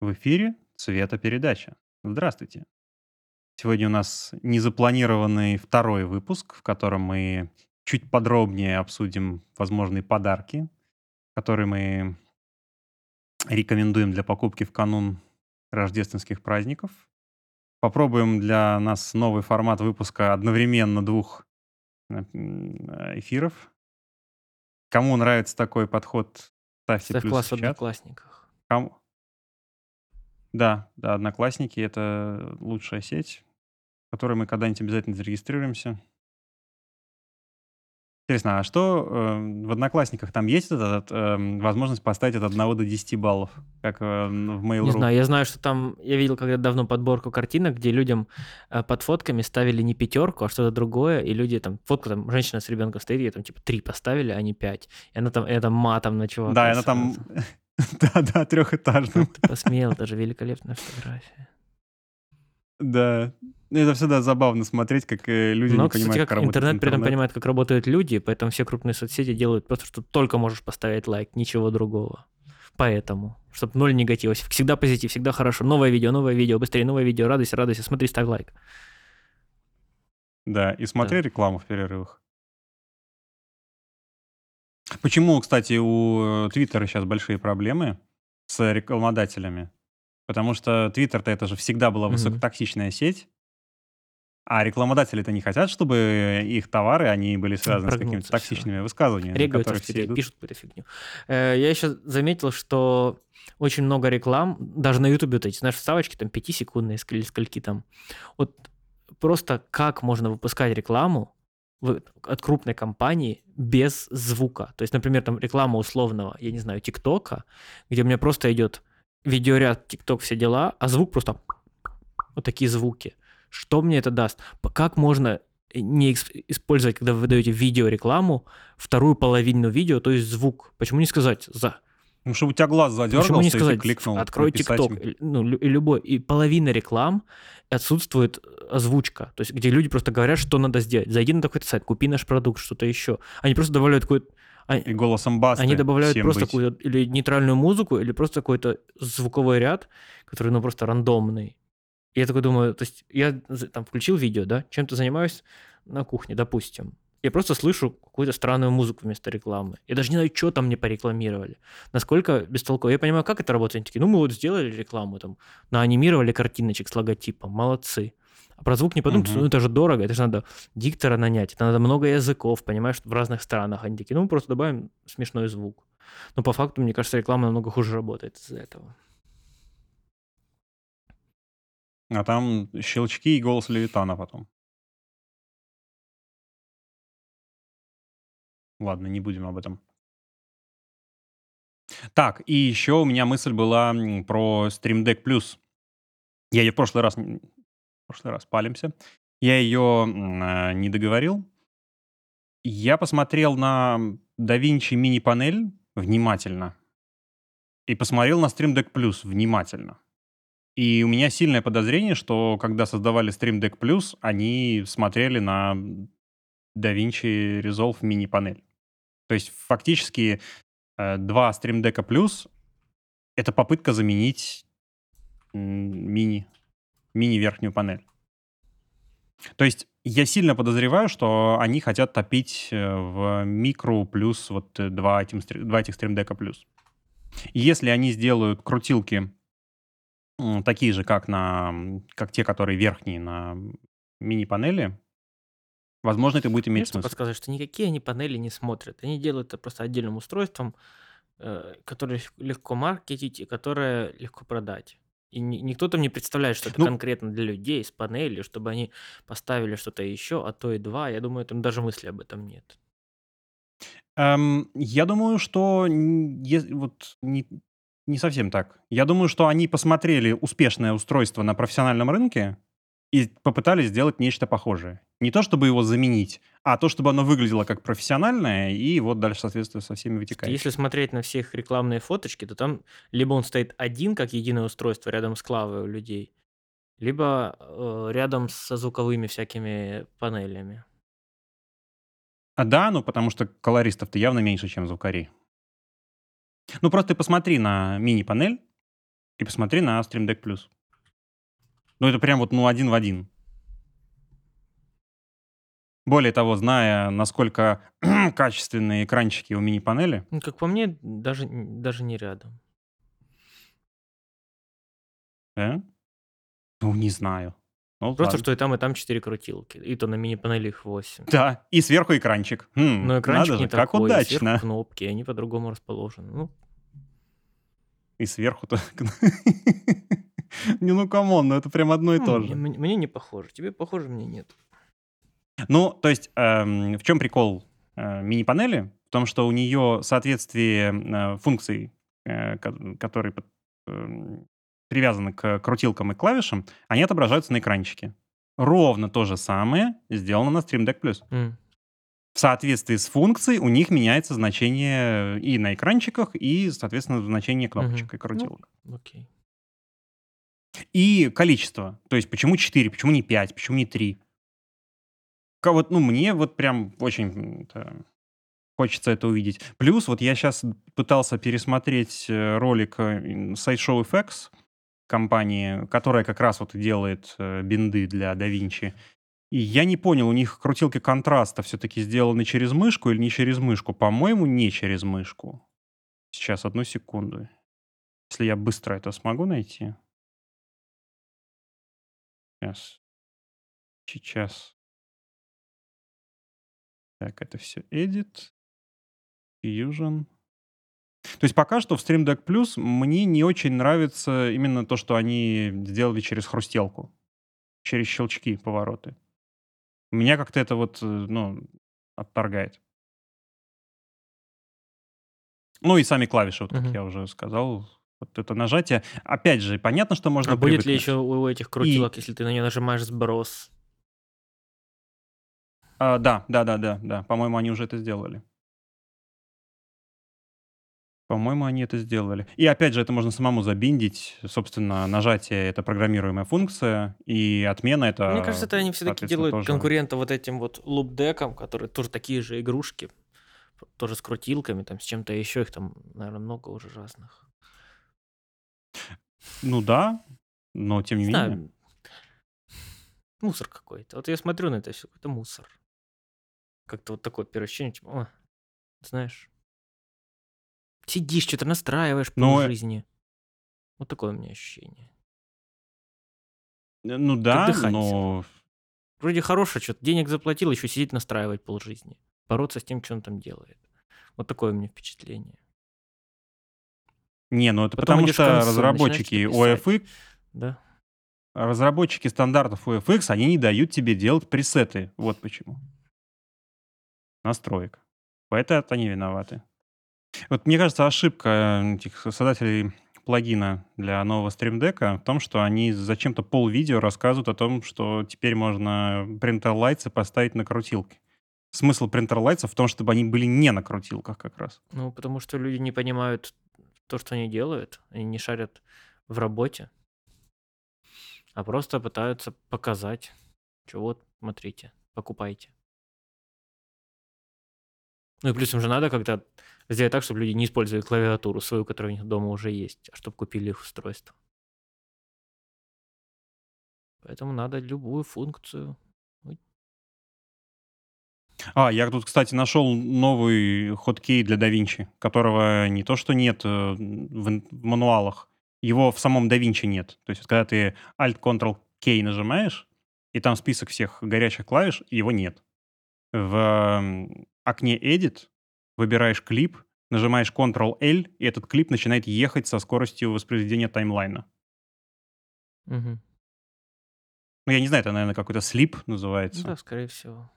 В эфире цветопередача. Здравствуйте. Сегодня у нас незапланированный второй выпуск, в котором мы чуть подробнее обсудим возможные подарки, которые мы рекомендуем для покупки в канун рождественских праздников. Попробуем для нас новый формат выпуска одновременно двух э, эфиров. Кому нравится такой подход, ставьте Ставь плюс класс в в чат. Одноклассниках. Кому... Да, да, Одноклассники— это лучшая сеть, в которой мы когда-нибудь обязательно зарегистрируемся. Интересно, а что э, в Одноклассниках там есть этот, э, возможность поставить от 1 до 10 баллов, как э, в Не Mail.ru? знаю, я знаю, что там, я видел когда давно подборку картинок, где людям э, под фотками ставили не пятерку, а что-то другое, и люди там, фотку там, женщина с ребенком стоит, ей там типа три поставили, а не пять. И она там, это матом на чувака Да, и она там. да-да, трехэтажным. Ты посмел, это же великолепная фотография. Да. Ну, Это всегда забавно смотреть, как э, люди Но, не кстати, понимают, как как работает интернет при этом интернет. понимает, как работают люди, поэтому все крупные соцсети делают просто, что только можешь поставить лайк, ничего другого. Поэтому, чтобы ноль негатива. Всегда позитив, всегда хорошо. Новое видео, новое видео, быстрее новое видео, радуйся, радуйся, смотри, ставь лайк. Да, и смотри Да. рекламу в перерывах. Почему, кстати, у э, Твиттера сейчас большие проблемы с рекламодателями? Потому что Твиттер-то это же всегда была Мгм. высокотоксичная сеть, а рекламодатели-то не хотят, чтобы их товары, они были связаны с какими-то Прогнуться всё. токсичными высказываниями, на Регаются в все Твиттере, идут. пишут какую-то фигню. Э, Я еще заметил, что очень много реклам, даже на Ютубе вот эти, знаешь, вставочки там 5-секундные или скольки там. Вот просто как можно выпускать рекламу от крупной компании без звука. То есть, например, там реклама условного, я не знаю, ТикТока, где у меня просто идет видеоряд ТикТок, все дела, а звук просто вот такие звуки. Что мне это даст? Как можно не экс- использовать, когда вы выдаете видеорекламу, вторую половину видео, то есть звук? Почему не сказать за? Ну, чтобы у тебя глаз Почему не задергался, и ты сказать, кликнул открой ТикТок, ну, любой, и половина реклам отсутствует озвучка, то есть где люди просто говорят, что надо сделать. Зайди на такой-то сайт, купи наш продукт, что-то еще. Они просто добавляют какой-то... а- И голосом басты Они добавляют просто быть. какую-то или нейтральную музыку, или просто какой-то звуковой ряд, который, ну, просто рандомный. И я такой думаю, то есть я там включил видео, да, чем-то занимаюсь на кухне, допустим. Я просто слышу какую-то странную музыку вместо рекламы. Я даже не знаю, что там мне порекламировали. Насколько бестолково. Я понимаю, как это работает. Они такие, ну, мы вот сделали рекламу, там, наанимировали картиночек с логотипом, молодцы. А про звук не подумайте, Мгм. ну это же дорого, это же надо диктора нанять, это надо много языков, понимаешь, в разных странах. Они такие, ну мы просто добавим смешной звук. Но по факту, мне кажется, реклама намного хуже работает из-за этого. А там щелчки и голос Левитана потом. Ладно, не будем об этом. Так, и еще у меня мысль была про Stream Deck Plus. Я ее в прошлый раз, в прошлый раз палимся. Я ее э, не договорил. Я посмотрел на DaVinci мини-панель внимательно и посмотрел на Stream Deck Plus внимательно. И у меня сильное подозрение, что когда создавали Stream Deck Plus, они смотрели на DaVinci Resolve мини-панель. То есть фактически э, два Deck Plus — это попытка заменить мини, мини-верхнюю панель. То есть я сильно подозреваю, что они хотят топить э, в микро плюс вот два, этим, два этих Deck плюс. Если они сделают крутилки такие же, как, на, как те, которые верхние на мини-панели, возможно, это будет иметь что смысл. подсказывает, что никакие они панели не смотрят. Они делают это просто отдельным устройством, э, которое легко маркетить и которое легко продать. И ни- никто там не представляет, что это Ну, конкретно для людей с панелью, чтобы они поставили что-то еще, а то и два. Я думаю, там даже мысли об этом нет. Эм, я думаю, что н- ес- вот не, не совсем так. Я думаю, что они посмотрели успешное устройство на профессиональном рынке и попытались сделать нечто похожее. Не то, чтобы его заменить, а то, чтобы оно выглядело как профессиональное, и вот дальше, соответственно, со всеми Если вытекающими. смотреть на все их рекламные фоточки, то там либо он стоит один, как единое устройство рядом с клавой у людей, либо э, рядом со звуковыми всякими панелями. А да, ну потому что колористов-то явно меньше, чем звукарей. Ну просто ты посмотри на мини-панель, и посмотри на Stream Deck Plus. Ну, это прям вот, ну, один в один. Более того, зная, насколько качественные экранчики у мини-панели, Ну, как по мне, даже, даже не рядом. да? Ну, не знаю. Ну, Просто ладно. что и там, и там 4 крутилки. И то на мини-панели их 8. Да, и сверху экранчик. Хм, Но экранчик надо не же, как такой, удачно. сверху кнопки, они по-другому расположены. Ну, И сверху-то... Не, ну, come on, ну это прям одно и ну, то же. мне- мне не похоже. Тебе похоже, мне нет. Ну, то есть, эм, в чем прикол э, мини-панели? В том, что у нее соответствие э, функций, э, ко- которые под- эм, привязаны к крутилкам и клавишам, они отображаются на экранчике. Ровно то же самое сделано на Stream Deck Plus. М, В соответствии с функцией у них меняется значение и на экранчиках, и, соответственно, значение кнопочек Мгм. и крутилок. Окей. И количество. То есть почему 4, почему не 5, почему не 3? Вот, ну, мне вот прям очень хочется это увидеть. Плюс вот я сейчас пытался пересмотреть э, ролик э, Sideshow FX компании, которая как раз вот делает э, бинды для DaVinci. И я не понял, у них крутилки контраста все-таки сделаны через мышку или не через мышку? По-моему, не через мышку. Сейчас, одну секунду. Если я быстро это смогу найти. Сейчас. Сейчас. Так, это все Edit, Fusion. То есть пока что в Stream Deck Plus мне не очень нравится именно то, что они сделали через хрустелку. Через щелчки, повороты. Меня как-то это вот, э, ну, отторгает. Ну и сами клавиши, вот как Мгм. я уже сказал. Вот это нажатие. Опять же, понятно, что можно А будет ли еще у этих крутилок, если ты на нее нажимаешь сброс? А, да, да, да, да, да. По-моему, они уже это сделали. По-моему, они это сделали. И опять же, это можно самому забиндить. Собственно, нажатие — это программируемая функция, и отмена — это, Мне кажется, это они все-таки делают тоже... конкурента вот этим вот лупдекам, которые тоже такие же игрушки, тоже с крутилками, там, с чем-то еще. Их там, наверное, много уже разных. Ну да, но тем не Не менее. знаю. Мусор какой-то. Вот я смотрю на это все, какой-то мусор. Как-то вот такое первое ощущение, типа, о, знаешь, сидишь, что-то настраиваешь Ну, по э, жизни. Вот такое у меня ощущение. Э, Ну да, но... Вроде хорошее, что-то денег заплатил, еще сидеть настраивать полжизни. Бороться с тем, что он там делает. Вот такое у меня впечатление. Не, ну это Потом потому что разработчики OFX, Да? разработчики стандартов UFX, они не дают тебе делать пресеты. Вот почему. Настроек. Поэтому это они виноваты. Вот мне кажется, ошибка э, этих создателей плагина для нового Deck в том, что они зачем-то пол-видео рассказывают о том, что теперь можно принтер лайтсы поставить на крутилки. Смысл принтер лайтсов в том, чтобы они были не на крутилках как раз. Ну, потому что люди не понимают то, что они делают. Они не шарят в работе. А просто пытаются показать, что вот, смотрите, покупайте. Ну и плюс им же надо как-то сделать так, чтобы люди не использовали клавиатуру свою, которая у них дома уже есть, а чтобы купили их устройство. Поэтому надо любую функцию. А, я тут, кстати, нашел новый хоткей для DaVinci, которого не то, что нет э, в, мануалах, его в самом DaVinci нет. То есть, когда ты Alt-Ctrl-K нажимаешь, и там список всех горячих клавиш, его нет. В окне Edit выбираешь клип, нажимаешь Ctrl-L, и этот клип начинает ехать со скоростью воспроизведения таймлайна. мгм. Ну, я не знаю, это, наверное, какой-то слип Ну называется. Да, скорее всего.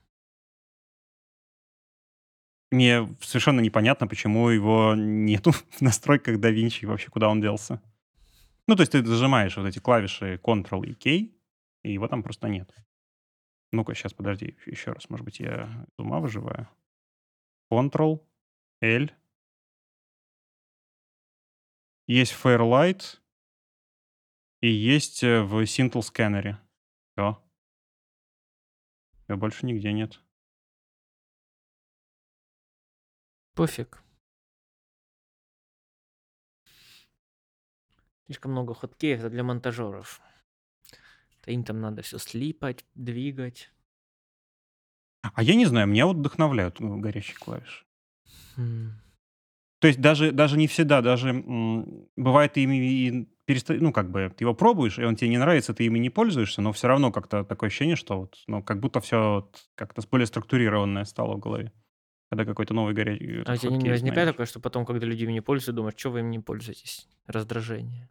Мне совершенно непонятно, почему его нету в настройках DaVinci, вообще куда он делся. Ну, то есть ты зажимаешь вот эти клавиши Ctrl и K, и его там просто нет. Ну-ка, сейчас, подожди, еще раз, может быть, я из ума выживаю. Ctrl, L. Есть Fairlight и есть э, в Sintel сканере. Все. больше нигде нет. Пофиг. Слишком много хоткеев, это для монтажеров. Это им там надо все слипать, двигать. А я не знаю, меня вот вдохновляют ну, горящие клавиши. М. То есть даже, даже не всегда, даже м, бывает ты ими и переста... ну как бы ты его пробуешь, и он тебе не нравится, ты ими не пользуешься, но все равно как-то такое ощущение, что вот, ну как будто все как-то более структурированное стало в голове, когда какой-то новый горячий А у тебя не возникает такое, что потом, когда люди ими не пользуются, думаешь, что вы им не пользуетесь? Раздражение.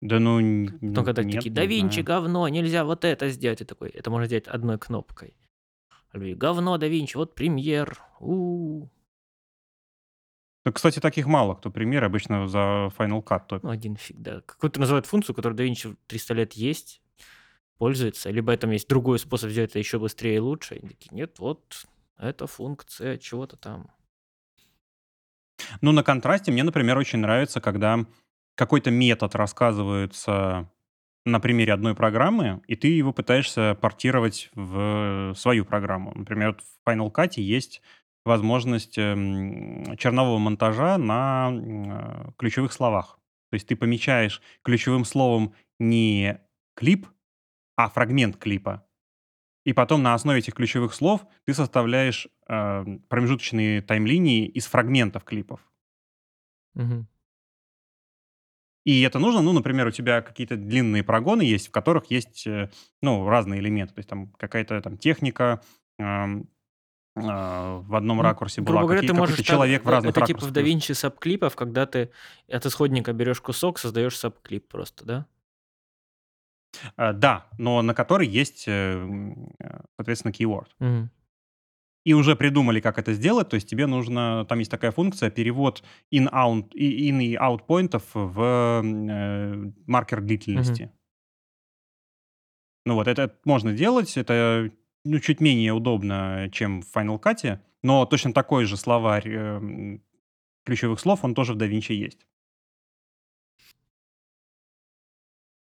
Да ну, н- Потом, когда нет, такие, да Винчи, говно, нельзя вот это сделать. И такой, это можно сделать одной кнопкой. А люди, говно, да Винчи, вот премьер. у Ну, кстати, таких мало кто пример, обычно за Final Cut топит. Ну, один фиг, да. Какую-то называют функцию, которая Винчи 300 лет есть, пользуется. Либо там есть другой способ сделать это еще быстрее и лучше. И такие, нет, вот эта функция чего-то там. Ну, на контрасте мне, например, очень нравится, когда какой-то метод рассказывается на примере одной программы, и ты его пытаешься портировать в свою программу. Например, в Final Cut есть возможность эм, чернового монтажа на э, ключевых словах. То есть ты помечаешь ключевым словом не клип, а фрагмент клипа. И потом на основе этих ключевых слов ты составляешь э, промежуточные таймлинии из фрагментов клипов. Мгм. И это нужно, ну, например, у тебя какие-то длинные прогоны есть, в которых есть, э, ну, разные элементы. То есть там какая-то там техника ам, а, в одном Ну, ракурсе была, говоря, ты можешь так- человек в э, разных Это типа ракурсах. в DaVinci сабклипов, когда ты от исходника берешь кусок, создаешь сабклип просто, да? А, да, но на который есть, э, м, э, соответственно, keyword. Мгм. И уже придумали, как это сделать. То есть тебе нужно, там есть такая функция, перевод in-out и in и out поинтов в э, маркер длительности. Ну вот, это можно делать, это ну, чуть менее удобно, чем в Final Cut, но точно такой же словарь эм, ключевых слов, он тоже в DaVinci есть.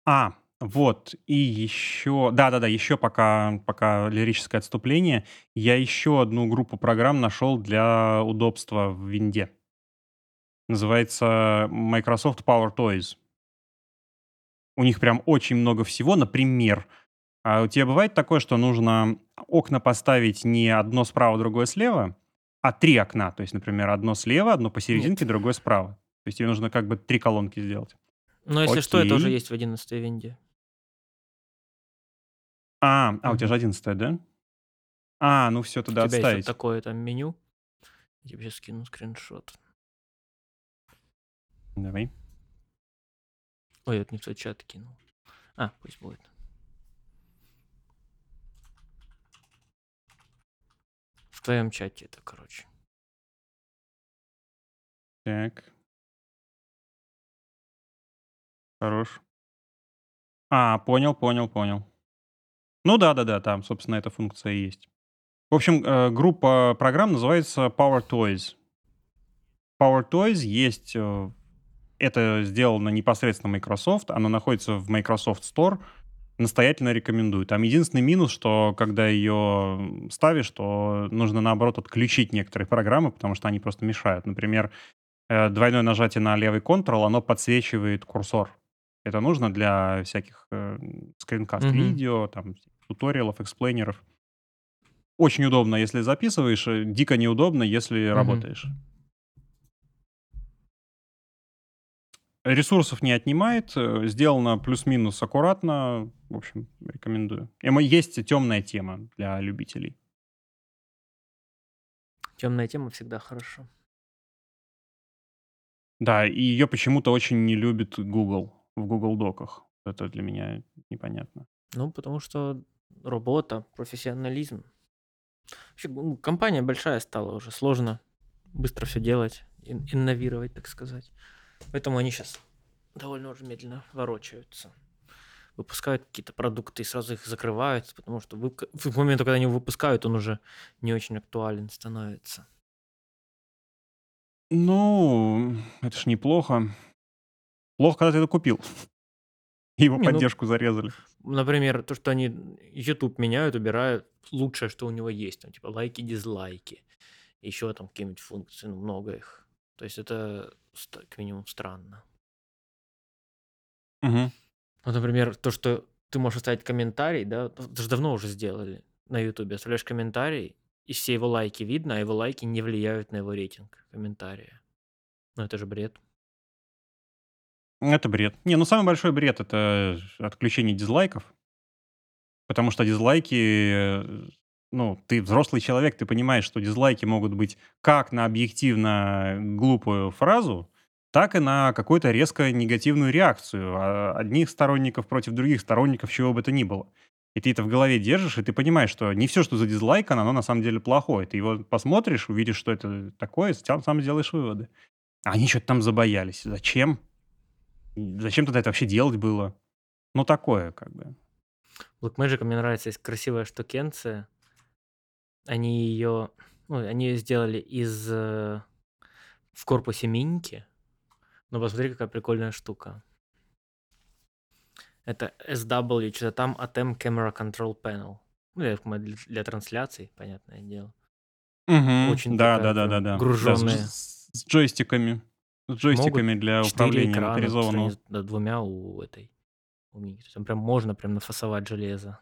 А, вот, и еще, да-да-да, еще пока, пока лирическое отступление, я еще одну группу программ нашел для удобства в винде. Называется Microsoft Power Toys. У них прям очень много всего. Например, а у тебя бывает такое, что нужно окна поставить не одно справа, другое слева, а три окна. То есть, например, одно слева, одно посерединке, другое справа. То есть тебе нужно как бы три колонки сделать. Но если что, это уже Окей. есть в 11 винде. А, а у тебя Мгм. же 11 да? А, ну все, У тогда тебя есть вот отставить. такое там меню. Я тебе сейчас скину скриншот. Давай. Ой, вот не в тот чат кинул. А, пусть будет. В твоем чате это, короче. Так. Хорош. А, понял, понял, понял. Ну да, да, да, там, собственно, эта функция есть. В общем, э, группа программ называется Power Toys. Power Toys есть, э, это сделано непосредственно Microsoft, оно находится в Microsoft Store, настоятельно рекомендую. Там единственный минус, что когда ее ставишь, то нужно, наоборот, отключить некоторые программы, потому что они просто мешают. Например, э, двойное нажатие на левый Ctrl, оно подсвечивает курсор. Это нужно для всяких э, скринкаст Мгм. видео, там, туториалов, эксплейнеров. Очень удобно, если записываешь, э, дико неудобно, если Мгм. работаешь. Ресурсов не отнимает, э, сделано плюс-минус аккуратно. В общем, рекомендую. И мо- Есть темная тема для любителей. Темная тема всегда хорошо. Да, и ее почему-то очень не любит Google в Google Доках. Это для меня непонятно. Ну, потому что работа, профессионализм. Вообще, ну, компания большая стала уже, сложно быстро все делать, ин- инновировать, так сказать. Поэтому они сейчас довольно уже медленно ворочаются. Выпускают какие-то продукты и сразу их закрывают, потому что вы- в момент, когда они его выпускают, он уже не очень актуален становится. Ну, это ж неплохо. Плохо, когда ты это купил. И Его Не, ну- поддержку зарезали. Например, то, что они YouTube меняют, убирают лучшее, что у него есть. Там, типа лайки, дизлайки. Еще там какие-нибудь функции, ну, много их. То есть это как минимум странно. Мгм. Вот, например, то, что ты можешь оставить комментарий, да, это же давно уже сделали на Ютубе. Оставляешь комментарий, и все его лайки видно, а его лайки не влияют на его рейтинг комментария. Ну это же бред. Это бред. Не, ну самый большой бред это отключение дизлайков. Потому что дизлайки, э, ну, ты взрослый человек, ты понимаешь, что дизлайки могут быть как на объективно глупую фразу, так и на какую-то резко негативную реакцию а, одних сторонников против других сторонников, чего бы то ни было. И ты это в голове держишь, и ты понимаешь, что не все, что за дизлайк, оно на самом деле плохое. Ты его посмотришь, увидишь, что это такое, сам, сам сделаешь выводы. А они что-то там забоялись. Зачем? Зачем тогда это вообще делать было? Ну, такое, как бы. Blackmagic мне нравится, есть красивая штукенция. Они ее, ну, они ее сделали из э, в корпусе миньки. Но посмотри, какая прикольная штука. Это SW, что-то там ATEM Camera Control Panel. Ну, я думаю, для, для трансляций, понятное дело. Мгм. Очень Да, такая да, да, да, да. Да, с, груженная. с- с джойстиками. Могут для управления экрана моторизованного. да, двумя у этой у. То есть Там прям можно прям нафасовать железо.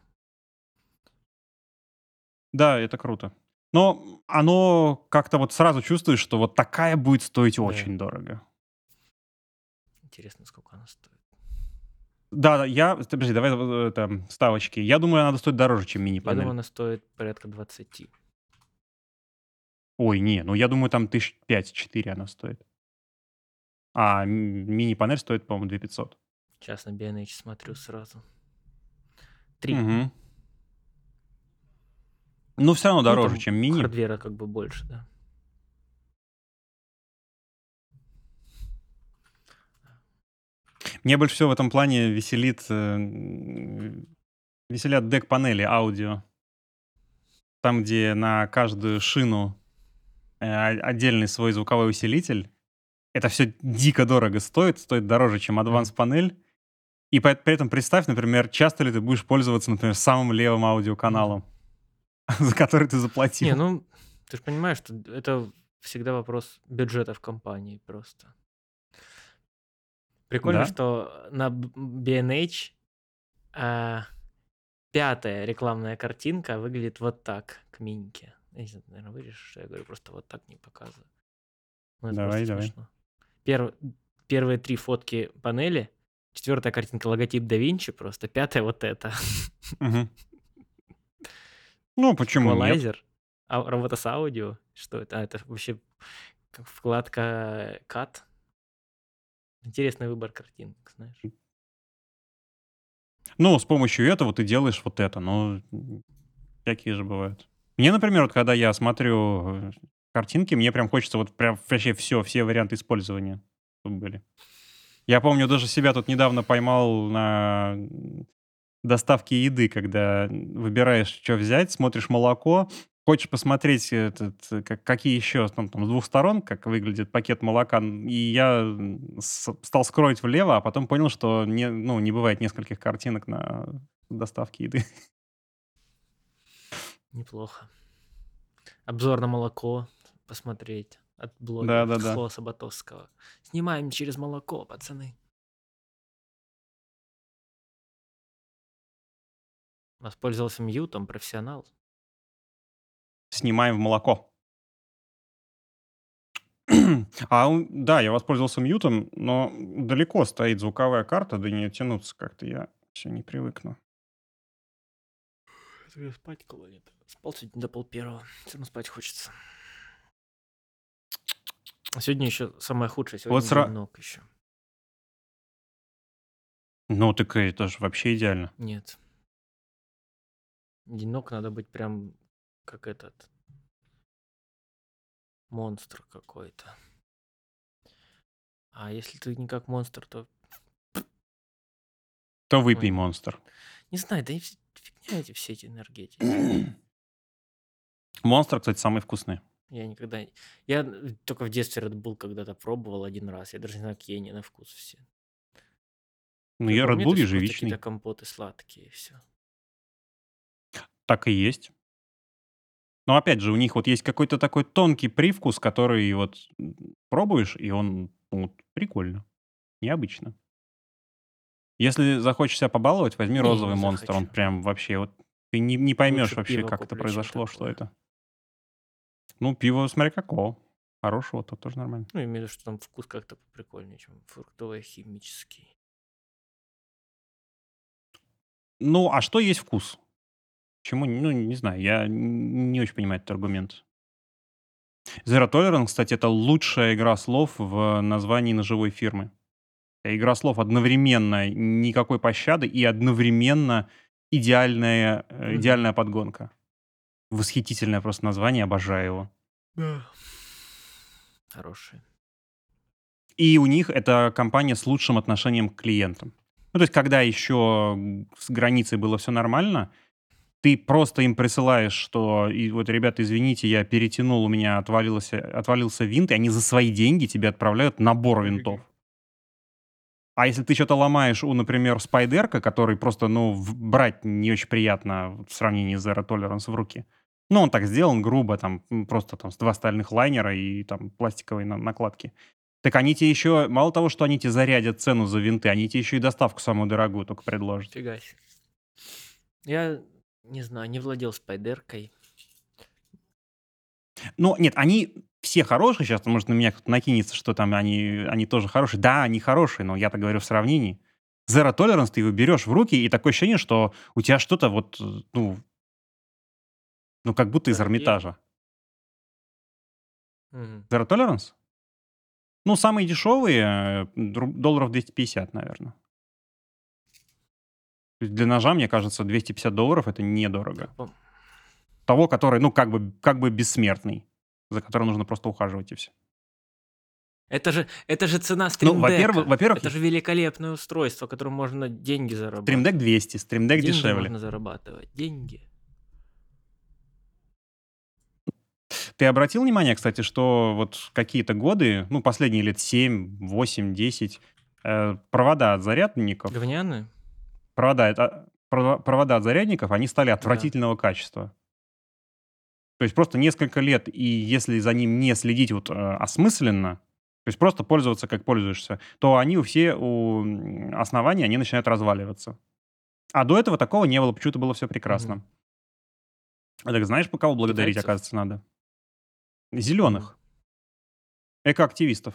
Да, это круто. Но оно как-то вот сразу чувствуешь, что вот такая будет стоить Да. очень дорого. Интересно, сколько она стоит. Да, я... Подожди, давай э, это, ставочки. Я думаю, она стоит дороже, чем Я думаю, мини-панель. она стоит порядка 20. Ой, не, ну я думаю, там тысяч пять-четыре она стоит. А мини-панель стоит, по-моему, 2500. Сейчас на B&H смотрю сразу. Три. Мгм. Ну, все равно Ну, дороже, там чем мини. хардвера как бы больше, да. Мне больше всего в этом плане веселит, э, веселят дек-панели аудио. Там, где на каждую шину э, отдельный свой звуковой усилитель. Это все дико дорого стоит, стоит дороже, чем. Advanced панель. И при этом представь, например, часто ли ты будешь пользоваться, например, самым левым аудиоканалом, за который ты Не, заплатил. ну, ты же понимаешь, что это всегда вопрос бюджета в компании просто. Прикольно, Да? что на B&H а, пятая рекламная картинка выглядит вот так к миньке. Я не знаю, наверное, вырежешь, что я говорю, просто вот так не показываю. Ну, это Давай, давай. смешно. Перв- первые три фотки панели, четвертая картинка логотип да Винчи просто, пятая вот это. Ну, почему нет? Эквалайзер, а, работа с аудио. Что это? А, это вообще как вкладка Cut. Интересный выбор картинок, знаешь. Ну, с помощью этого ты делаешь вот это. М, всякие же бывают. Мне, например, вот когда я смотрю э, картинки, мне прям хочется вот прям вообще все, все варианты использования были. Я помню, даже себя тут недавно поймал на доставке еды, когда выбираешь, что взять, смотришь молоко, хочешь посмотреть, этот, э, как, какие еще там, там с двух сторон, как выглядит пакет молока, и я с- стал скроить влево, а потом понял, что не, ну, не бывает нескольких картинок на доставке еды. Неплохо. Обзор на молоко посмотреть от блогера Да-да-да. Хло Саботовского. Снимаем через молоко, пацаны. Воспользовался мьютом, профессионал. Снимаем в молоко. А, да, я воспользовался мьютом, но далеко стоит звуковая карта, до нее тянуться как-то я все не привыкну. Спать колонит. Спал сегодня до пол первого. Все равно спать хочется. Сегодня еще самое худшее. Сегодня Вот сра- денек еще. Ну, так это же вообще идеально. Нет. Денек надо быть прям как этот монстр какой-то. А если ты не как монстр, то То выпей Ой. монстр. не знаю, да и вс- фигня эти все эти энергетики. Монстр, кстати, самый вкусный. Я никогда... Я только в детстве Red Bull когда-то пробовал один раз. Я даже не знаю, какие они на вкус все. Ну, Я Red Bull это ежевичный. какие-то компоты сладкие и все. Так и есть. Но опять же, у них вот есть какой-то такой тонкий привкус, который вот пробуешь, и он вот, прикольно, необычно. Если захочешь себя побаловать, возьми Не, розовый не монстр. Он захочу. прям вообще вот ты не, не поймешь Лучше вообще, как это куплю, чем произошло, что такое. это. Ну, пиво, смотри, какого. Хорошего, то тоже нормально. Ну, имею в виду, что там вкус как-то прикольнее, чем фруктовый химический. Ну, а что есть вкус? Почему? Ну, не знаю, я не очень понимаю этот аргумент. Zero Tolerance, кстати, это лучшая игра слов в названии ножевой фирмы. Игра слов одновременно никакой пощады и одновременно идеальная, э, Мгм. идеальная подгонка. Восхитительное просто название, обожаю его. Да. Хороший. И у них это компания с лучшим отношением к клиентам. Ну, то есть, когда еще с границей было все нормально, ты просто им присылаешь, что и вот, ребята, извините, я перетянул, у меня отвалился, отвалился винт, и они за свои деньги тебе отправляют набор винтов. А если ты что-то ломаешь у, например, спайдерка, который просто, ну, брать не очень приятно в сравнении с Zero Tolerance в руки. Ну, он так сделан грубо, там, просто там с два стальных лайнера и там пластиковой на- накладки. Так они тебе еще, мало того, что они тебе зарядят цену за винты, они тебе еще и доставку самую дорогую только предложат. Фига себе. Я не знаю, не владел спайдеркой. Ну, нет, они все хорошие, сейчас, может, на меня кто-то накинется, что там они, они тоже хорошие. Да, они хорошие, но я-то говорю в сравнении. Zero Tolerance ты его берешь в руки, и такое ощущение, что у тебя что-то вот, э, ну, ну, как будто из Дорогие. Эрмитажа. Мгм. Zero Tolerance? Ну, самые дешевые, э, дру- долларов 250, наверное. То есть Для ножа, мне кажется, 250 долларов это недорого. Пом- Того, который, ну, как бы, как бы бессмертный, за которым нужно просто ухаживать и все. Это же, это же цена Ну, стримдека. во-первых, во-первых, это же великолепное устройство, которым можно деньги. Stream Deck 200, Stream Deck деньги дешевле. можно зарабатывать. Деньги. Ты обратил внимание, кстати, что вот какие-то годы, ну, последние лет 7, 8, 10, э, провода от зарядников, Говняные? провода, это- провода от зарядников, они стали отвратительного качества. То есть просто несколько лет, и если за ним не следить вот э, осмысленно, то есть просто пользоваться как пользуешься, то они у все у м, основания, они начинают разваливаться. А до этого такого не было, почему-то было все прекрасно. А так знаешь, по кого благодарить, Китайцев? оказывается, надо? Зеленых. Экоактивистов.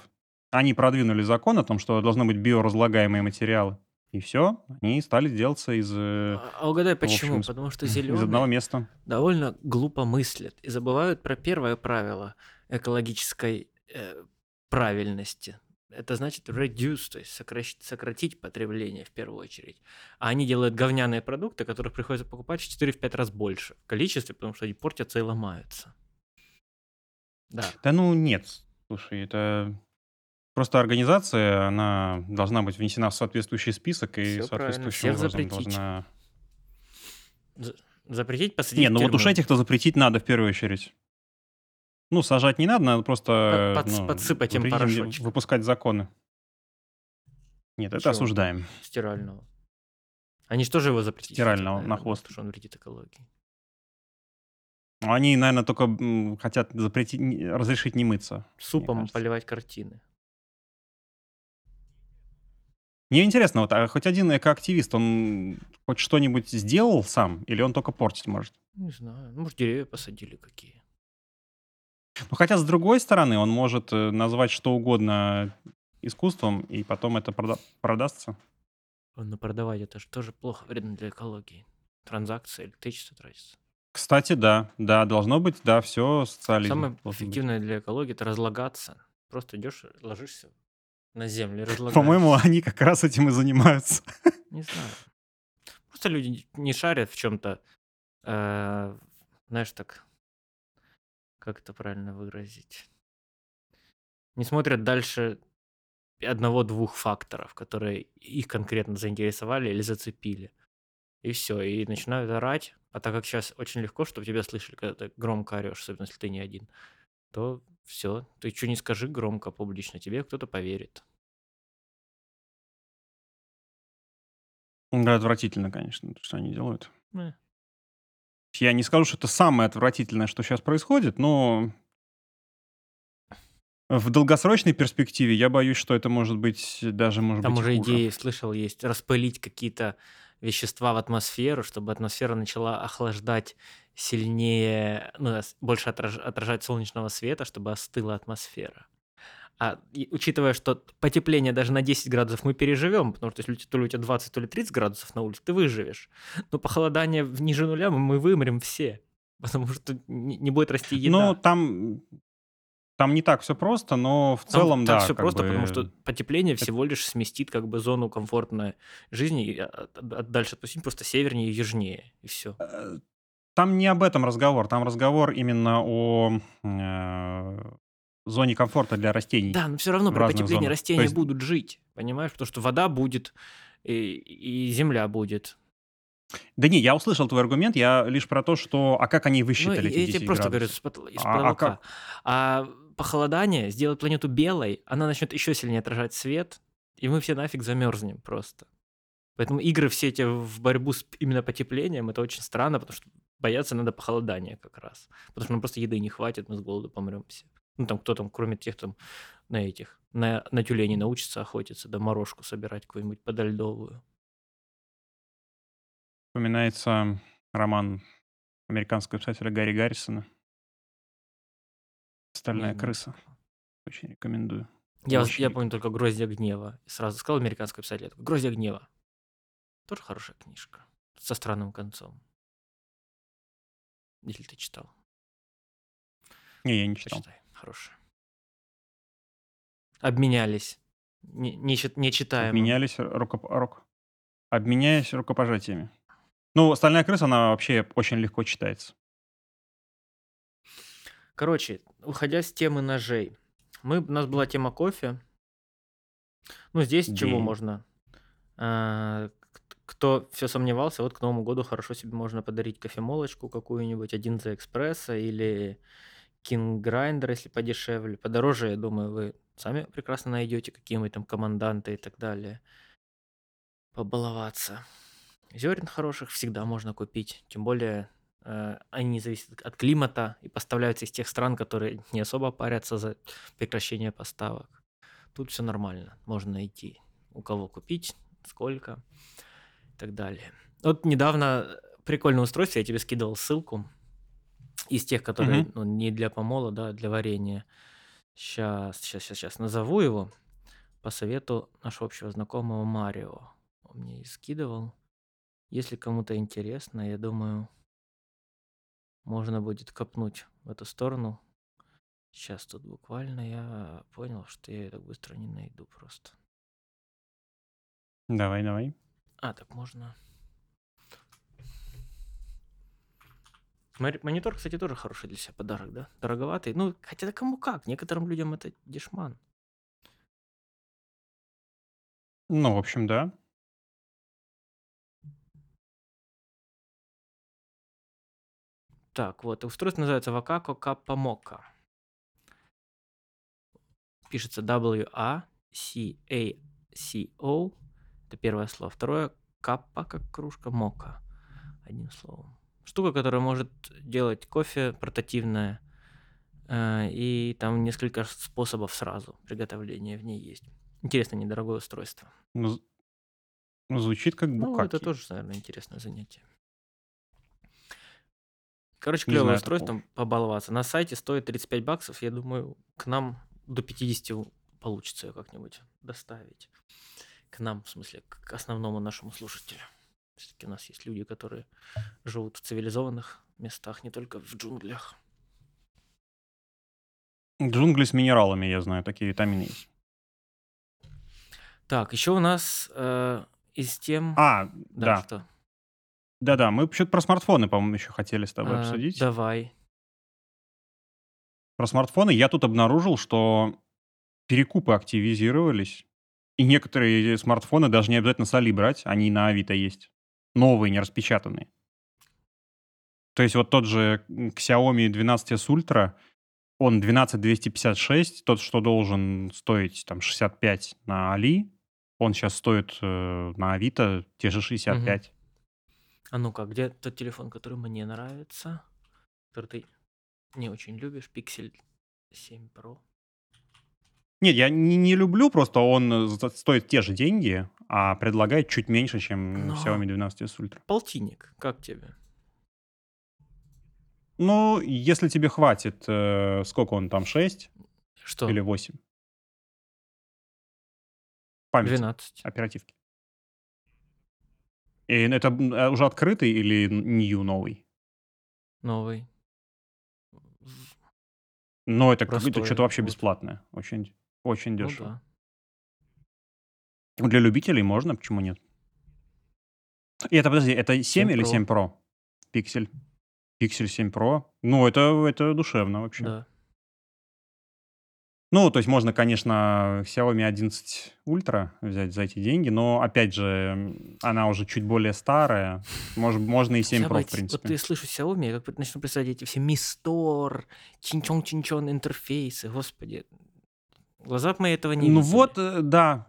Они продвинули закон о том, что должны быть биоразлагаемые материалы. И все, они стали делаться из, э, А, а угадай почему? общем, Потому что из одного зеленые места. довольно глупо мыслят и забывают про первое правило экологической э, правильности. Это значит reduce, то есть сокращ- сократить потребление в первую очередь. А они делают говняные продукты, которых приходится покупать в 4-5 раз больше в количестве, потому что они портятся и ломаются. Да. Да ну нет, слушай, это просто организация, она должна быть внесена в соответствующий список и правильно, соответствующим образом запретить. должна... З- Запретить, посадить Не, ну вот уж этих-то запретить надо в первую очередь. Ну, сажать не надо, надо просто Под- ну, подсыпать им порошочек. выпускать законы. Нет, это Чего? осуждаем. Стирального. Они что же его запретить хотят, Стирального на хвост. потому что он вредит экологии. Они, наверное, только м, хотят запретить, не- разрешить не мыться. Супом кажется. поливать картины. Мне интересно, вот а хоть один экоактивист, он хоть что-нибудь сделал сам, или он только портить может? Не знаю. Ну, может, деревья посадили какие. Ну, хотя, с другой стороны, он может э, назвать что угодно искусством, и потом это прода- продастся. Но продавать это же тоже плохо, вредно для экологии. Транзакции, электричество тратится. Кстати, да, да, должно быть, да, все социализм. Самое должен быть. эффективное для экологии это разлагаться. Просто идешь, ложишься на землю и разлагаешься. По-моему, они как раз этим и занимаются. Не знаю. Просто люди не шарят в чем-то. знаешь, так. Как это правильно выразить? Не смотрят дальше одного-двух факторов, которые их конкретно заинтересовали или зацепили. И все, и начинают орать. А так как сейчас очень легко, чтобы тебя слышали, когда ты громко орешь, особенно если ты не один, то все. Ты что не скажи громко, публично, тебе кто-то поверит. Да, отвратительно, конечно, что они делают. Э. Я не скажу, что это самое отвратительное, что сейчас происходит, но в долгосрочной перспективе я боюсь, что это может быть даже, может Там быть, уже хуже. идеи, слышал, есть распылить какие-то вещества в атмосферу, чтобы атмосфера начала охлаждать сильнее, ну, ос- больше отраж- отражать солнечного света, чтобы остыла атмосфера. А и учитывая, что потепление даже на 10 градусов мы переживем, потому что если то ли у тебя 20, то ли 30 градусов на улице, ты выживешь. Но похолодание ниже нуля мы- мы вымрем все, потому что не не будет расти еда. Ну, там, там не так все просто, но в Там целом, так да, все как просто, потому что бы... потепление это- всего лишь сместит как бы зону комфортной жизни и от- дальше отпустить просто севернее и южнее, и все. э, Там не об этом разговор, там разговор именно о э, зоне комфорта для растений Да, но все равно при потеплении зонах. То растения есть, будут жить, понимаешь? Потому что вода будет, и, и земля будет. да не, я услышал твой аргумент, я лишь про то, что, а как они Ну, высчитали и- эти я тебе 10 просто говорю градусов? потол- из А, а потолка. как? А похолодание сделает планету белой, она начнет еще сильнее отражать свет, и мы все нафиг замерзнем просто. Поэтому игры все эти в борьбу с именно потеплением, это очень странно, потому что бояться надо похолодания как раз. Потому что нам просто еды не хватит, мы с голоду помрем все. Ну там кто там, кроме тех, там на этих, на, на тюленей научится охотиться, да морожку собирать какую-нибудь подольдовую. Вспоминается роман американского писателя Гарри Гаррисона «Стальная Не, не крыса». Очень рекомендую. Я, я помню только «Гроздья гнева». Сразу сказал американский писатель, «Гроздья гнева». Тоже хорошая книжка. Со странным концом. Если ты читал. Не, я не читал. Почитай. Хорошая. Обменялись. Не, не, чит- нечитаемым. Обменялись рукоп... рук... Обменяясь рукопожатиями. Ну, «Стальная крыса», она вообще очень легко читается. Короче, уходя с темы ножей. Мы, у нас была тема кофе. Ну, здесь чего Ди. можно? А, кто все сомневался, вот к Новому году хорошо себе можно подарить кофемолочку какую-нибудь, один за экспресса или King Grinder, если подешевле. Подороже, я думаю, вы сами прекрасно найдете какие-нибудь там команданты и так далее. Побаловаться. Зерен хороших всегда можно купить. Тем более они не зависят от климата и поставляются из тех стран, которые не особо парятся за прекращение поставок. Тут все нормально. Можно найти, у кого купить, сколько и так далее. Вот недавно прикольное устройство, я тебе скидывал ссылку из тех, которые Мгм. ну, не для помола, да, а для варенья. Сейчас, сейчас, сейчас, сейчас назову его по совету нашего общего знакомого Марио. Он мне и скидывал. Если кому-то интересно, я думаю, можно будет копнуть в эту сторону. Сейчас тут буквально я понял, что я ее так быстро не найду просто. Давай, давай. А, так можно. Монитор, кстати, тоже хороший для себя подарок, да? Дороговатый. Ну, хотя да кому как. Некоторым людям это дешман. Ну, в общем, да. Так, вот, устройство называется Kappa Mocha. Пишется W-A-C-A-C-O. Это первое слово. Второе каппа, как кружка, мока. Одним словом. Штука, которая может делать кофе портативная. э, И там несколько способов сразу приготовления в ней есть. Интересно, недорогое устройство. Ну, ну, звучит как Ну, букаки. это тоже, наверное, интересное занятие. Короче, Не клевое знаю устройство, такого. побаловаться. На сайте стоит 35 баксов. Я думаю, к нам до 50 получится ее как-нибудь доставить. К нам, в смысле, к основному нашему слушателю. Все-таки у нас есть люди, которые живут в цивилизованных местах, не только в джунглях. Джунгли с минералами, я знаю, такие витамины есть. Так, еще у нас э, из тем... А, да, да. что? Да-да, мы что-то про смартфоны, по-моему, еще хотели с тобой А, обсудить. Давай. Про смартфоны я тут обнаружил, что перекупы активизировались, и некоторые смартфоны даже не обязательно с Али брать, они на Авито есть. Новые, не распечатанные. То есть вот тот же м, Xiaomi 12s Ultra, он 12256, тот, что должен стоить там 65 на Али, он сейчас стоит э, на Авито те же 65. А ну-ка, где тот телефон, который мне нравится, который ты не очень любишь, Pixel 7 Pro? Нет, я не, не люблю, просто он э, стоит те же деньги, а предлагает чуть меньше, чем Но Xiaomi 12s Ultra. полтинник, как тебе? Ну, если тебе хватит, э, сколько он там, 6 Что? или 8 памяти, 12. оперативки. И это э, уже открытый или new новый? Новый. Но это, как- это Простой, что-то вообще вот. бесплатное. Очень, очень Ну дешево. да. Для любителей можно, почему нет? И это, подожди, это 7 7 или Pro. 7 Pro? Пиксель. Пиксель 7 Pro. Ну, это, это душевно вообще. Да. Ну, то есть можно, конечно, Xiaomi 11 Ultra взять за эти деньги, но, опять же, она уже чуть более старая. Может, можно и 7 Хотя бы Pro, в эти- Вот принципе. ты слышу Xiaomi, я как начну представлять эти все Mi Store, чинчон-чинчон интерфейсы, господи. Глаза мои этого не Ну видели. вот, э, да.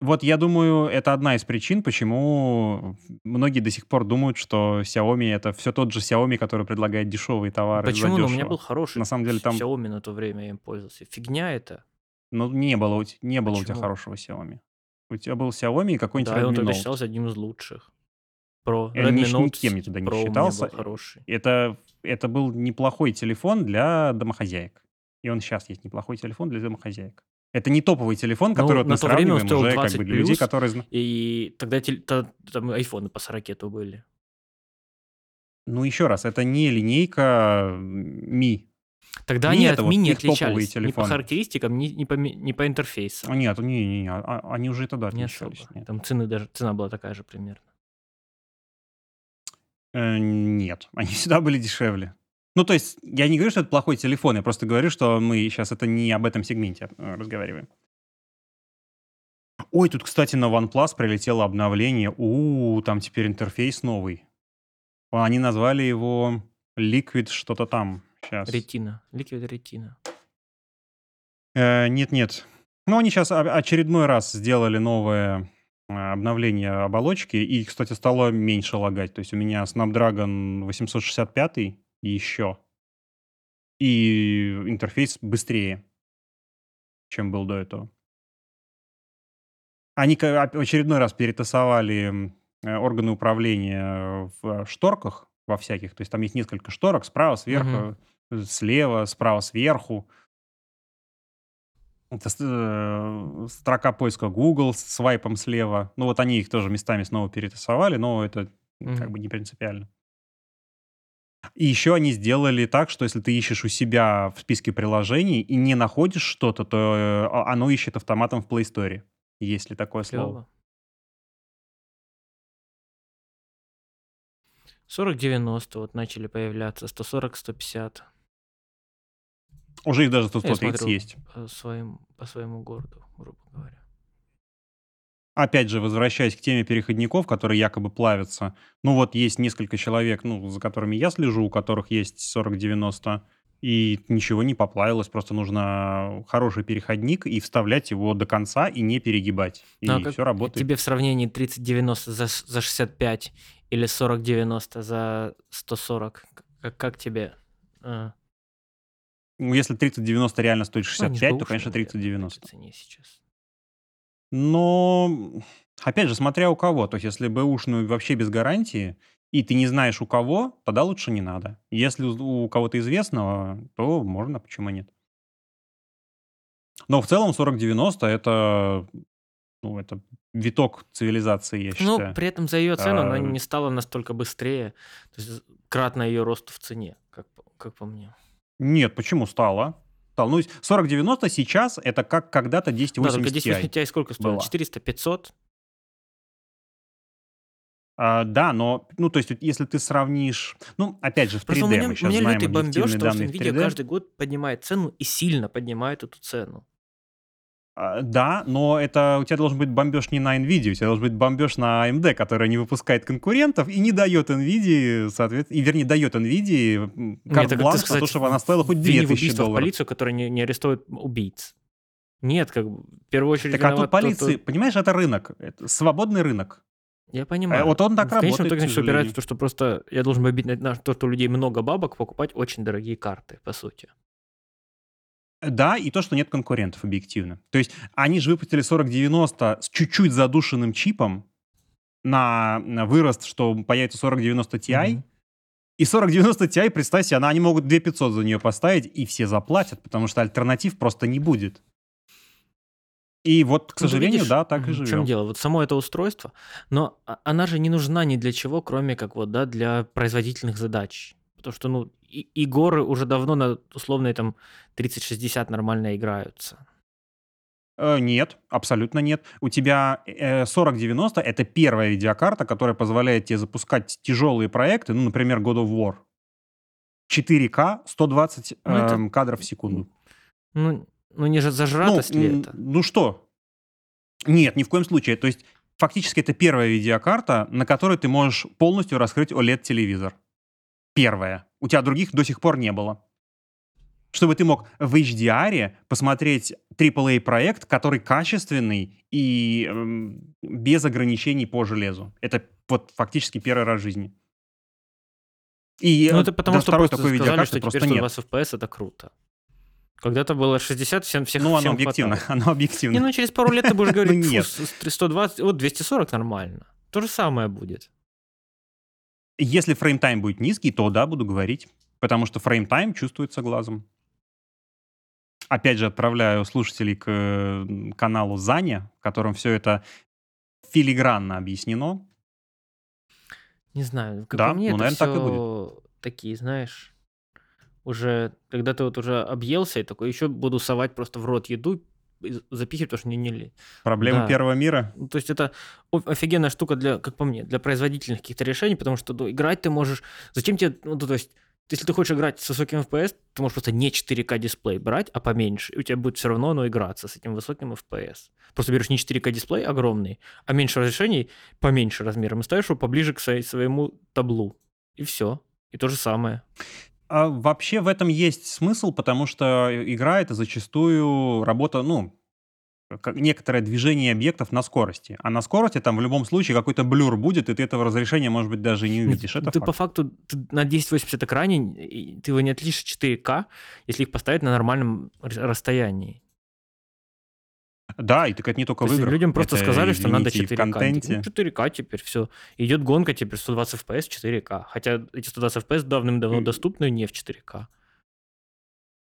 Вот я думаю, это одна из причин, почему многие до сих пор думают, что Xiaomi это все тот же Xiaomi, который предлагает дешевые товары Почему? Ну, у меня был хороший На самом деле там, Xiaomi на то время, я им пользовался. Фигня это. ну, не было, не было у тебя хорошего Xiaomi. У тебя был Xiaomi и какой-нибудь Да, и он Redmi тогда Note. считался одним из лучших. Pro. Э, ни- Redmi Note никем не тогда не Pro считался. был хороший. Это, это был неплохой телефон для домохозяек. И он сейчас есть неплохой телефон для домохозяек. Это не топовый телефон, который Ну, вот на мы то время он стоил уже как 20 бы для людей, которые... и тогда та- там айфоны по 40 были. Ну, еще раз, это не линейка Mi. Тогда Mi они от Mi не отличались ни по характеристикам, ни, ни по, ни по интерфейсам. Нет, не, не, не, а- а- они уже и тогда Не отличались. особо. Нет. Там цены даже, цена была такая же примерно. Э, нет, они всегда были дешевле. Ну, то есть, я не говорю, что это плохой телефон, я просто говорю, что мы сейчас это не об этом сегменте э, разговариваем. Ой, тут, кстати, на OnePlus прилетело обновление. У, там теперь интерфейс новый. Они назвали его Liquid что-то там. Сейчас. Ретина. Liquid ретина. Э, Нет-нет. Ну, они сейчас очередной раз сделали новое э, обновление оболочки, и, кстати, стало меньше лагать. То есть у меня Snapdragon 865 и еще. И интерфейс быстрее, чем был до этого. Они в очередной раз перетасовали э, органы управления в шторках во всяких. То есть там есть несколько шторок справа, сверху, э, слева, справа, сверху. Это э, строка поиска Google с свайпом слева. Ну вот они их тоже местами снова перетасовали, но это м, как бы не принципиально. И еще они сделали так, что если ты ищешь у себя в списке приложений и не находишь что-то, то э, оно ищет автоматом в Play Store. Есть ли такое слово? Клево. 40-90 вот начали появляться, 140-150 Уже их даже тут Я 130 смотрю. есть. по, своим, по своему городу, грубо говоря. Опять же, возвращаясь к теме переходников, которые якобы плавятся. Ну вот есть несколько человек, ну, за которыми я слежу, у которых есть 40-90, и ничего не поплавилось. Просто нужно хороший переходник и вставлять его до конца и не перегибать. И Ну, а все работает. Тебе в сравнении 30-90 за, за 65 или 40-90 за 140, как, как тебе? А, Ну, если 30-90 реально стоит ну, они ж 65, то, бэушные, конечно, наверное, по 30-90. Но, опять же, смотря у кого. То есть, если бэушную вообще без гарантии, и ты не знаешь у кого, тогда лучше не надо. Если у кого-то известного, то можно, почему нет. Но в целом 40-90 это, ну, это виток цивилизации, я Ну, считаю. при этом за ее цену она А, не стала настолько быстрее, то есть кратно ее росту в цене, как, как по мне. Нет, почему стало? Стало. Ну, 40-90 сейчас это как когда-то Да, только 1080 1080 Ti. Ti сколько стоит? была. 400-500? А, да, но, ну, то есть, если ты сравнишь, ну, опять же, в 3D, Просто меня, мы у сейчас меня знаем что данные в Nvidia 3D. каждый год поднимает цену и сильно поднимает эту цену. А, Да, но это у тебя должен быть бомбеж не на NVIDIA, у тебя должен быть бомбеж на AMD, которая не выпускает конкурентов и не дает NVIDIA, соответственно, и, вернее, дает NVIDIA м, Нет, карт так это бланш на сказать, то, чтобы она стоила хоть вини в 2000 убийство в долларов. полицию, которая не, не арестует убийц. Нет, как в первую очередь Так а тут тот, полиции, кто- понимаешь, это рынок, это свободный рынок. Я Э, понимаю. вот он так В конечном работает, итоге, к значит, упирается в сожалению. то, что просто я должен обидеть на то, что у людей много бабок, покупать очень дорогие карты, по сути. Да, и то, что нет конкурентов объективно. То есть они же выпустили 4090 с чуть-чуть задушенным чипом на, вырост, что появится 4090 Ti. Мгм. И 4090 Ti, представь себе, она, они могут 2500 за нее поставить, и все заплатят, потому что альтернатив просто не будет. И вот, к Ну, сожалению, видишь, да, так и мгм, в чем живем. дело? Вот само это устройство, но а- она же не нужна ни для чего, кроме как вот, да, для производительных задач. Потому что, ну, и, и горы уже давно на условные там 3060 нормально играются. Э, Нет, абсолютно нет. У тебя э, 4090 это первая видеокарта, которая позволяет тебе запускать тяжелые проекты, ну, например, God of War. 4К, 120 Ну, это- эм, кадров в секунду. Ну, ну не же Ну, зажратость ли м, это? ну что? Нет, ни в коем случае. То есть фактически это первая видеокарта, на которой ты можешь полностью раскрыть OLED-телевизор. Первая. У тебя других до сих пор не было. Чтобы ты мог в HDR посмотреть AAA-проект, который качественный и эм, без ограничений по железу. Это вот фактически первый раз в жизни. И Ну, э, это потому что просто такой сказали, что теперь просто нет. 120 FPS это круто. Когда-то было 60, всем, всех, Ну, оно объективно. хватало. Оно объективно. Не, ну через пару лет ты будешь говорить, Ну, «Фу, нет. с- с 120, вот 240 нормально. То же самое будет. Если frametime будет низкий, то да, буду говорить. Потому что frametime чувствуется глазом. Опять же, отправляю слушателей к каналу Заня, в котором все это филигранно объяснено. Не знаю, как Да, мне, ну, это наверно, так и все такие, знаешь, уже, когда ты вот уже объелся и такой, еще буду совать просто в рот еду, запихивать, потому что не ли. Проблема Да. первого мира. Ну, то есть это офигенная штука для, как по мне, для производительных каких-то решений, потому что ну, играть ты можешь... Зачем тебе... Ну, то есть, если ты хочешь играть с высоким FPS, ты можешь просто не 4К дисплей брать, а поменьше, и у тебя будет все равно оно играться с этим высоким FPS. Просто берешь не 4К дисплей огромный, а меньше разрешений, поменьше размером, и ставишь его поближе к своей- своему таблу. И все. И то же самое. А вообще в этом есть смысл, потому что игра это зачастую работа, ну, как некоторое движение объектов на скорости. А на скорости там в любом случае какой-то блюр будет, и ты этого разрешения, может быть, даже и не увидишь. Это ты факт. по факту ты на 1080 экране, ты его не отличишь 4К, если их поставить на нормальном расстоянии. Да, и так это не только То в играх. людям просто Это, сказали, что надо извините, и 4К. в Они такие, контенте. Ну, 4К теперь все. Идет гонка теперь 120 FPS 4К. Хотя эти 120 FPS давным-давно доступны не в 4К.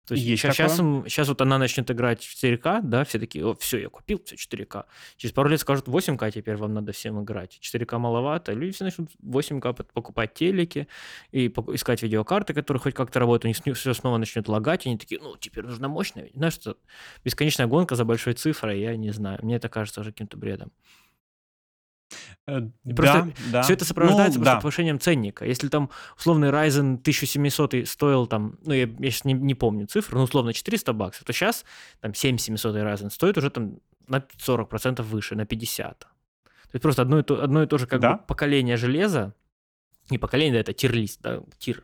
То есть Есть сейчас, такое. сейчас вот она начнет играть в 4К, да, все такие, о, все, я купил, все 4К. Через пару лет скажут, 8К теперь вам надо всем играть. 4К маловато. Люди все начнут 8К под- покупать телеки и искать видеокарты, которые хоть как-то работают. У них все снова начнет лагать, и они такие, ну, теперь нужно мощно. Знаешь, что бесконечная гонка за большой цифрой, я не знаю. Мне это кажется уже каким-то бредом. Э, И просто да, да. Все это сопровождается Ну, просто да. повышением ценника. Если там условный Ryzen 1700 стоил там, ну я, я сейчас не, не помню цифры, но условно 400 баксов, то сейчас там 7700 Ryzen стоит уже там на 40% выше, на 50. То есть просто одно и то, одно и то же как Да. бы поколение железа, не поколение, да, это тир-лист, да, тир.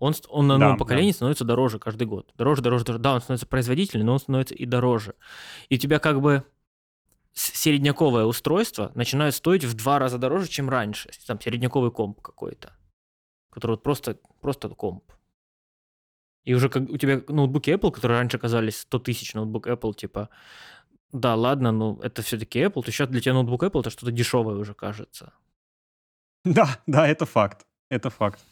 Он, он на Да, новом да. поколении становится дороже каждый год. Дороже, дороже, дороже. Да, он становится производительнее, но он становится и дороже. И у тебя как бы середняковое устройство начинает стоить в два раза дороже, чем раньше. Там середняковый комп какой-то, который вот просто, просто комп. И уже как у тебя ноутбуки Apple, которые раньше казались 100 тысяч ноутбук Apple, типа, да, ладно, но это все-таки Apple, то сейчас для тебя ноутбук Apple это что-то дешевое уже кажется. Да, да, это факт. Это факт.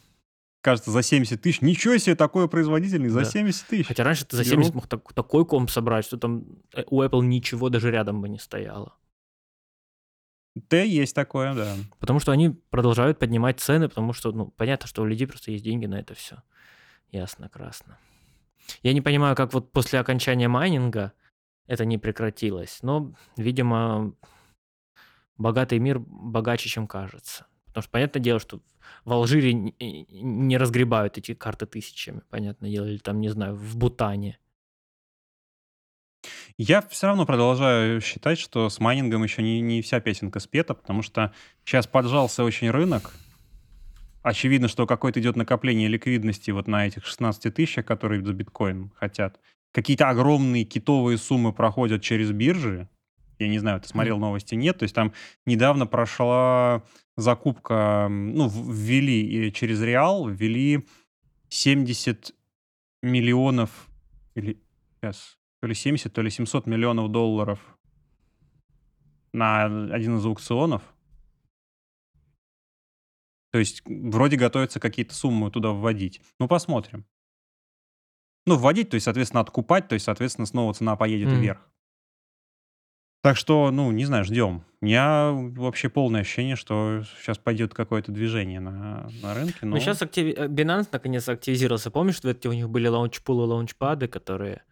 Кажется, за 70 тысяч. Ничего себе, такое производительный, за Да. 70 тысяч. Хотя раньше ты за Беру. 70 мог так- такой комп собрать, что там э, у Apple ничего даже рядом бы не стояло. Т есть такое, да. Потому что они продолжают поднимать цены, потому что, ну, понятно, что у людей просто есть деньги на это все. Ясно, красно. Я не понимаю, как вот после окончания майнинга это не прекратилось. Но, видимо, богатый мир богаче, чем кажется. Потому что, понятное дело, что в Алжире не разгребают эти карты тысячами, понятное дело, или там, не знаю, в Бутане. Я все равно продолжаю считать, что с майнингом еще не, не вся песенка спета, потому что сейчас поджался очень рынок. Очевидно, что какое-то идет накопление ликвидности вот на этих 16 тысячах, которые за биткоин хотят. Какие-то огромные китовые суммы проходят через биржи, Я не знаю, ты смотрел новости, нет. То есть там недавно прошла закупка, ну, ввели через Реал, ввели 70 миллионов, или сейчас, то ли 70, то ли 700 миллионов долларов на один из аукционов. То есть вроде готовятся какие-то суммы туда вводить. Ну, посмотрим. Ну, вводить, то есть, соответственно, откупать, то есть, соответственно, снова цена поедет Мгм. вверх. Так что, ну, не знаю, ждем. У меня вообще полное ощущение, что сейчас пойдет какое-то движение на, на рынке, Ну, но... сейчас актив... э, Binance наконец активизировался. Помнишь, что у них были лаунчпулы, лаунчпады, которые...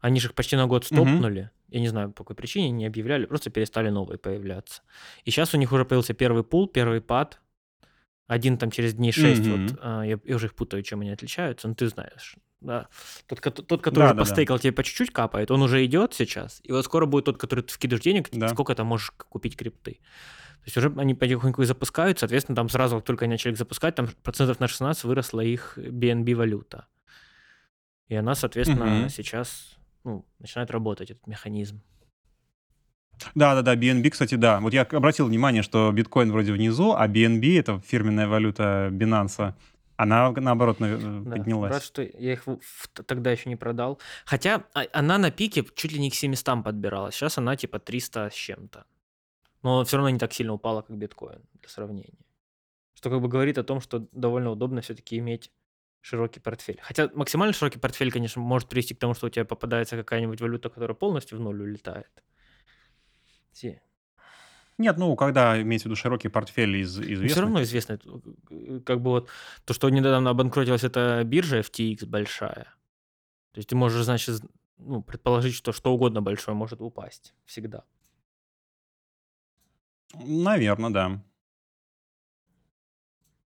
Они же их почти на год стопнули. Я не знаю, по какой причине не объявляли, просто перестали новые появляться. И сейчас у них уже появился первый пул, первый пад. Один там через дней 6, Мгм. вот, а, я, я уже их путаю, чем они отличаются, но ты знаешь. Да. Тот, тот который Да, уже да, да. постейкал, тебе по чуть-чуть капает, он уже идет сейчас. И вот скоро будет тот, который ты вкидываешь денег, Да. сколько ты можешь купить крипты. То есть уже они потихоньку их запускают, соответственно, там сразу, как только они начали их запускать, там процентов на 16 выросла их BNB валюта. И она, соответственно, Мгм. сейчас ну, начинает работать, этот механизм. Да-да-да, BNB, кстати, да. Вот я обратил внимание, что биткоин вроде внизу, а BNB, это фирменная валюта Binance, она, наоборот, на- э, Да. поднялась. Рад, что я их в- в- тогда еще не продал. Хотя а, она на пике чуть ли не к 700 подбиралась. Сейчас она типа 300 с чем-то. Но все равно не так сильно упала, как биткоин, для сравнения. Что как бы говорит о том, что довольно удобно все-таки иметь широкий портфель. Хотя максимально широкий портфель, конечно, может привести к тому, что у тебя попадается какая-нибудь валюта, которая полностью в ноль улетает. Те- Нет, ну, когда имеется в виду широкий портфель из Но известных... все равно известно, э, как бы вот то, что недавно обанкротилась эта биржа FTX большая. То есть ты можешь, значит, ну, предположить, что что угодно большое может упасть всегда. Наверное, да.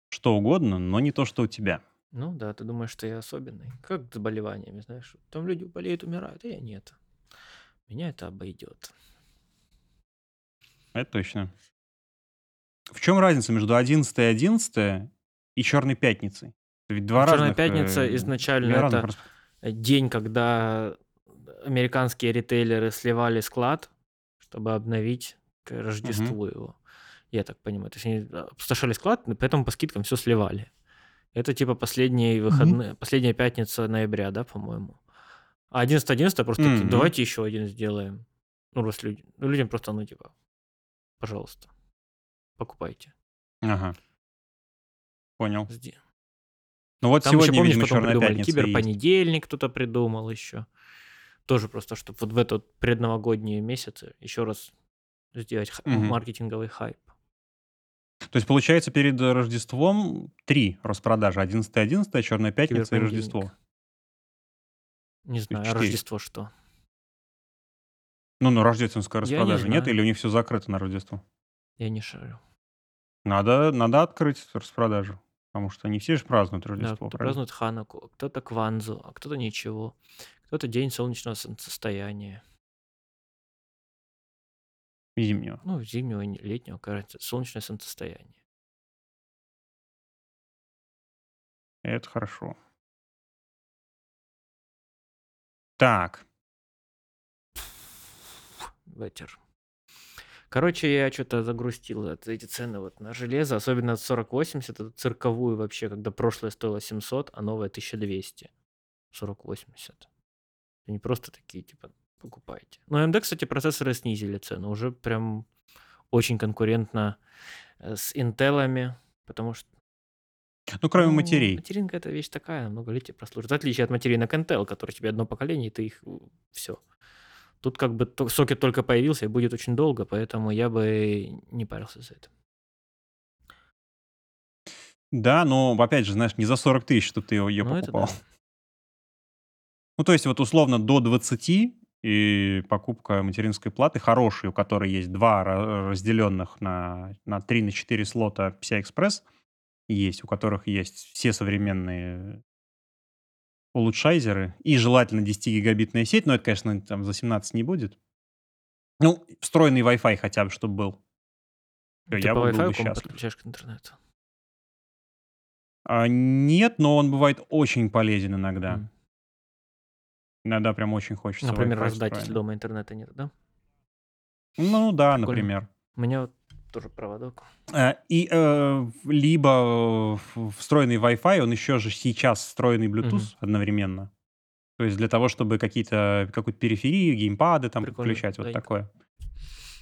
Что угодно, но не то, что у тебя. Ну да, ты думаешь, что я особенный. Как с заболеваниями, знаешь. Там люди болеют, умирают, а я нет. Меня это обойдет. Это точно. В чем разница между 11 и 11 и Черной пятницей? Это ведь два Черная разных... пятница э, изначально две разных это расп- день, когда американские ритейлеры сливали склад, чтобы обновить к Рождеству его. Я так понимаю. То есть они опустошали склад, поэтому по скидкам все сливали. Это типа последние выходные, последняя пятница ноября, да, по-моему. А 11-11 просто Мгм. давайте еще один сделаем. Ну, раз люди, ну, людям просто, ну, типа, пожалуйста, покупайте. Ага. Понял. Жди. Ну вот Там еще, сегодня, помнишь, видимо, потом придумали киберпонедельник кто-то придумал еще. Тоже просто, чтобы вот в этот предновогодние месяцы еще раз сделать Мгм. маркетинговый хайп. То есть, получается, перед Рождеством три распродажи. 11 11 Черная пятница и. Рождество. Не знаю, а. Рождество что? Ну, ну, рождественская Я не распродажа нет? знаю. Или у них все закрыто на Рождество? Я не шарю. Надо, надо открыть распродажу. Потому что не все же празднуют Да, Рождество, кто правильно? празднует Ханаку, кто-то Кванзу, а кто-то ничего. Кто-то день солнечного солнцестояния. Зимнего. Ну, зимнего, и не- летнего, кажется, солнечное солнцестояние. Это хорошо. Так. Ветер. Короче, я что-то загрустил от эти цены вот на железо, особенно 4080, эту цирковую вообще, когда прошлое стоило 700, а новое 1200. 4080. Это не просто такие, типа, покупайте. Но AMD, кстати, процессоры снизили цену. Уже прям очень конкурентно э, с интелами, потому что... Ну, кроме ну, матерей. Материнка это вещь такая, много лет тебе прослужит. В отличие от материнок Intel, который тебе одно поколение, и ты их... Все. Тут как бы сокет только появился и будет очень долго, поэтому я бы не парился за это. Да, но, опять же, знаешь, не за 40 тысяч, чтобы ты ее Ну, покупал. да. Ну, то есть, вот условно до 20 и покупка материнской платы хорошей, у которой есть два ра- разделенных на, на 3 на 4 слота PCI-Express, есть, у которых есть все современные улучшайзеры и желательно 10-гигабитная сеть, но это, конечно, там за 17 не будет. Ну, встроенный Wi-Fi хотя бы, чтобы был. Ты я по бы Wi-Fi счастлив. подключаешь к интернету? А, нет, но он бывает очень полезен иногда. М. Иногда прям очень хочется Например, Wi-Fi раздать, если встроенный. дома интернета нет, да? Ну да, Прикольно. например. У меня вот тоже проводок. Э, И э, либо в- встроенный Wi-Fi, он еще же сейчас встроенный Bluetooth Мгм. одновременно. То есть для того, чтобы какие-то какую-то периферию, геймпады там Прикольно. подключать, вот Да, ник- такое.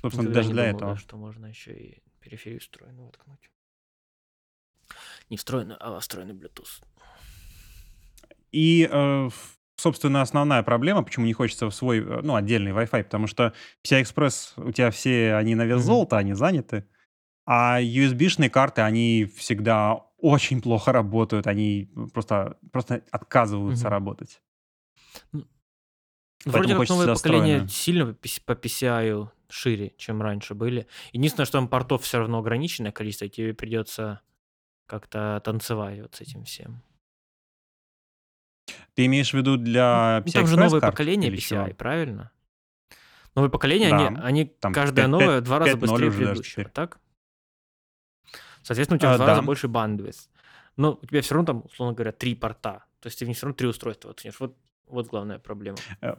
Собственно, Никогда даже для думал, этого. да, что можно еще и периферию встроенную воткнуть. Не встроенную, а встроенный Bluetooth. И, э, собственно, основная проблема, почему не хочется в свой, э, ну, отдельный Wi-Fi, потому что PCI-Express, у тебя все, они на вес золота, они заняты, а USB-шные карты, они всегда очень плохо работают, они просто, просто отказываются Мгм. работать. Вроде как новое поколение сильно по PCI шире, чем раньше были. Единственное, что там портов все равно ограниченное количество, и тебе придется как то танцевать вот с этим всем. Ты имеешь в виду для Ну, там же новое поколение или чего? PCI, правильно? Новое поколение, они, Да, они там каждое 5, новое в два раза 5.0 быстрее предыдущего, так? Соответственно, у тебя в А, два раза да. больше bandwidth. Но у тебя все равно там, условно говоря, три порта. То есть ты в них все равно три устройства. Вот, вот главная проблема. Э,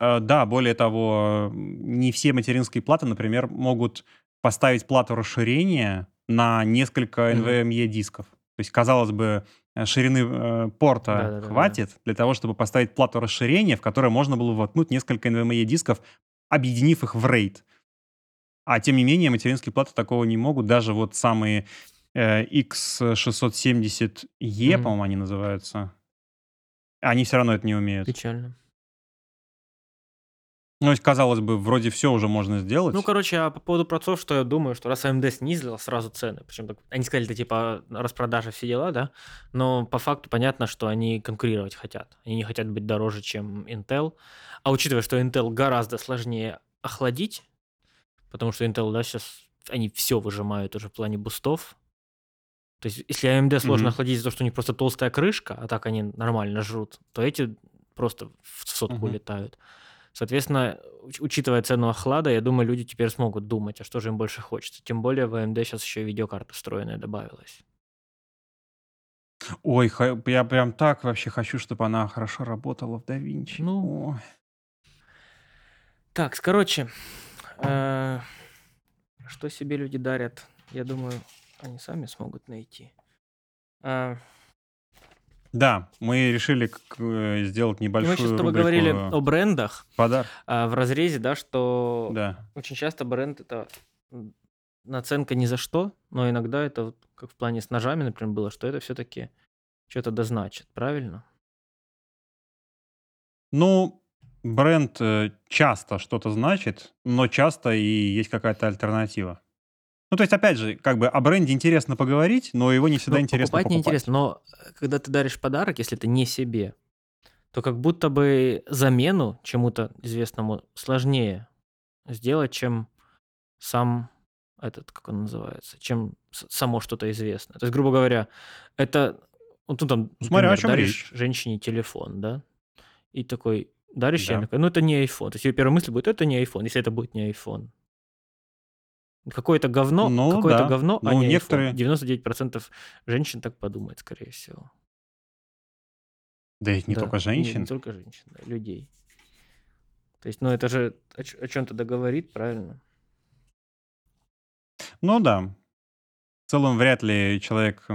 э, Да, более того, не все материнские платы, например, могут поставить плату расширения на несколько. NVMe дисков. То есть, казалось бы, ширины э, порта Да-да-да-да. хватит для того, чтобы поставить плату расширения, в которой можно было воткнуть несколько NVMe дисков, объединив их в RAID. А тем не менее, материнские платы такого не могут. Даже вот самые э, X670E, Мгм. по-моему, они называются, они все равно это не умеют. Печально. Ну, то есть, казалось бы, вроде все уже можно Ну, сделать. короче, а по поводу процессов, что я думаю, что раз AMD снизила сразу цены, причем так, они сказали, это типа распродажа, все дела, да, но по факту понятно, что они конкурировать хотят. Они не хотят быть дороже, чем Intel. А учитывая, что Intel гораздо сложнее охладить, потому что Intel, да, сейчас они все выжимают уже в плане бустов. То есть, если AMD сложно Мгм. охладить за то, что у них просто толстая крышка, а так они нормально жрут, то эти просто в сотку Мгм. летают. Соответственно, уч- учитывая цену охлада, я думаю, люди теперь смогут думать, а что же им больше хочется. Тем более в AMD сейчас еще и видеокарта встроенная добавилась. Ой, я прям так вообще хочу, чтобы она хорошо работала в DaVinci. Ну, Ой. Так, короче, э, что себе люди дарят, я думаю, они сами смогут найти. А, Да, мы решили э, сделать и мы сейчас с небольшую тобой говорили о брендах подарок. а, в разрезе, да, что Да. очень часто бренд это наценка ни за что, но иногда это как в плане с ножами, например, было, что это все-таки что-то дозначит, правильно? Ну, бренд э, часто что-то значит, но часто и есть какая-то альтернатива. Ну, то есть, опять же, как бы о бренде интересно поговорить, но его не всегда Ну, интересно покупать покупать. неинтересно, но когда ты даришь подарок, если это не себе, то как будто бы замену чему-то известному сложнее сделать, чем сам этот, как он называется, чем само что-то известное. То есть, грубо говоря, это, вот тут там, Ну, смотря например, даришь речь. женщине телефон, да, и такой даришь Да. такая, ну это не iPhone. То есть ее первая мысль будет, это не iPhone, если это будет не iPhone. Какое-то говно, Ну, какое-то да. говно, а Ну, не некоторые... iPhone. 99% женщин так подумает, скорее всего. Да ведь не Да, только не, женщин. не только женщин, да, людей. То есть, ну это же о, чем-то договорит, правильно? Ну да. В целом, вряд ли человек,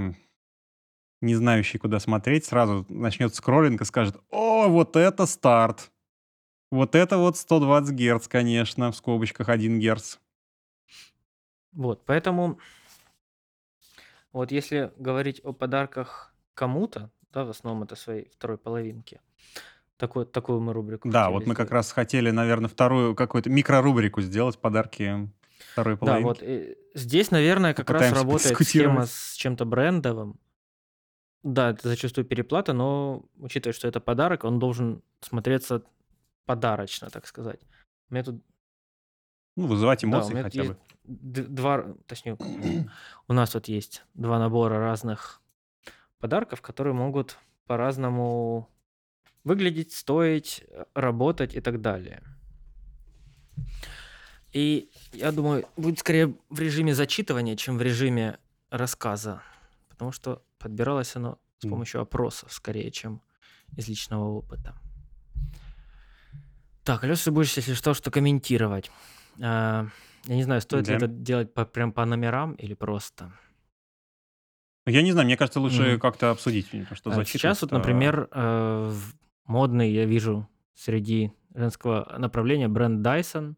не знающий, куда смотреть, сразу начнет скроллинг и скажет, о, вот это старт. Вот это вот 120 Гц, конечно, в скобочках 1 Гц. Вот, поэтому вот если говорить о подарках кому-то, да, в основном это своей второй половинке, такой, такую мы рубрику Да, вот мы как сделать. раз хотели, наверное, вторую какую-то микрорубрику сделать, подарки второй Да, вот половинки. э, здесь, наверное, как раз работает схема с чем-то брендовым. Да, это зачастую переплата, но учитывая, что это подарок, он должен смотреться подарочно, так сказать. У меня тут Ну, вызывать Да, эмоции тут хотя бы. два, точнее, у нас вот есть два набора разных подарков, которые могут по-разному выглядеть, стоить, э, работать и так далее. И я думаю, будет скорее в режиме зачитывания, чем в режиме рассказа, потому что подбиралось оно с помощью опросов скорее, чем из личного опыта. Так, Алёша, ты будешь, если что, что комментировать. А, я не знаю, стоит ли Да. это делать по, прям по номерам или просто. Я не знаю, мне кажется, лучше Мгм. как-то обсудить, что А, Сейчас вот, например, э, модный, я вижу, среди женского направления бренд Dyson,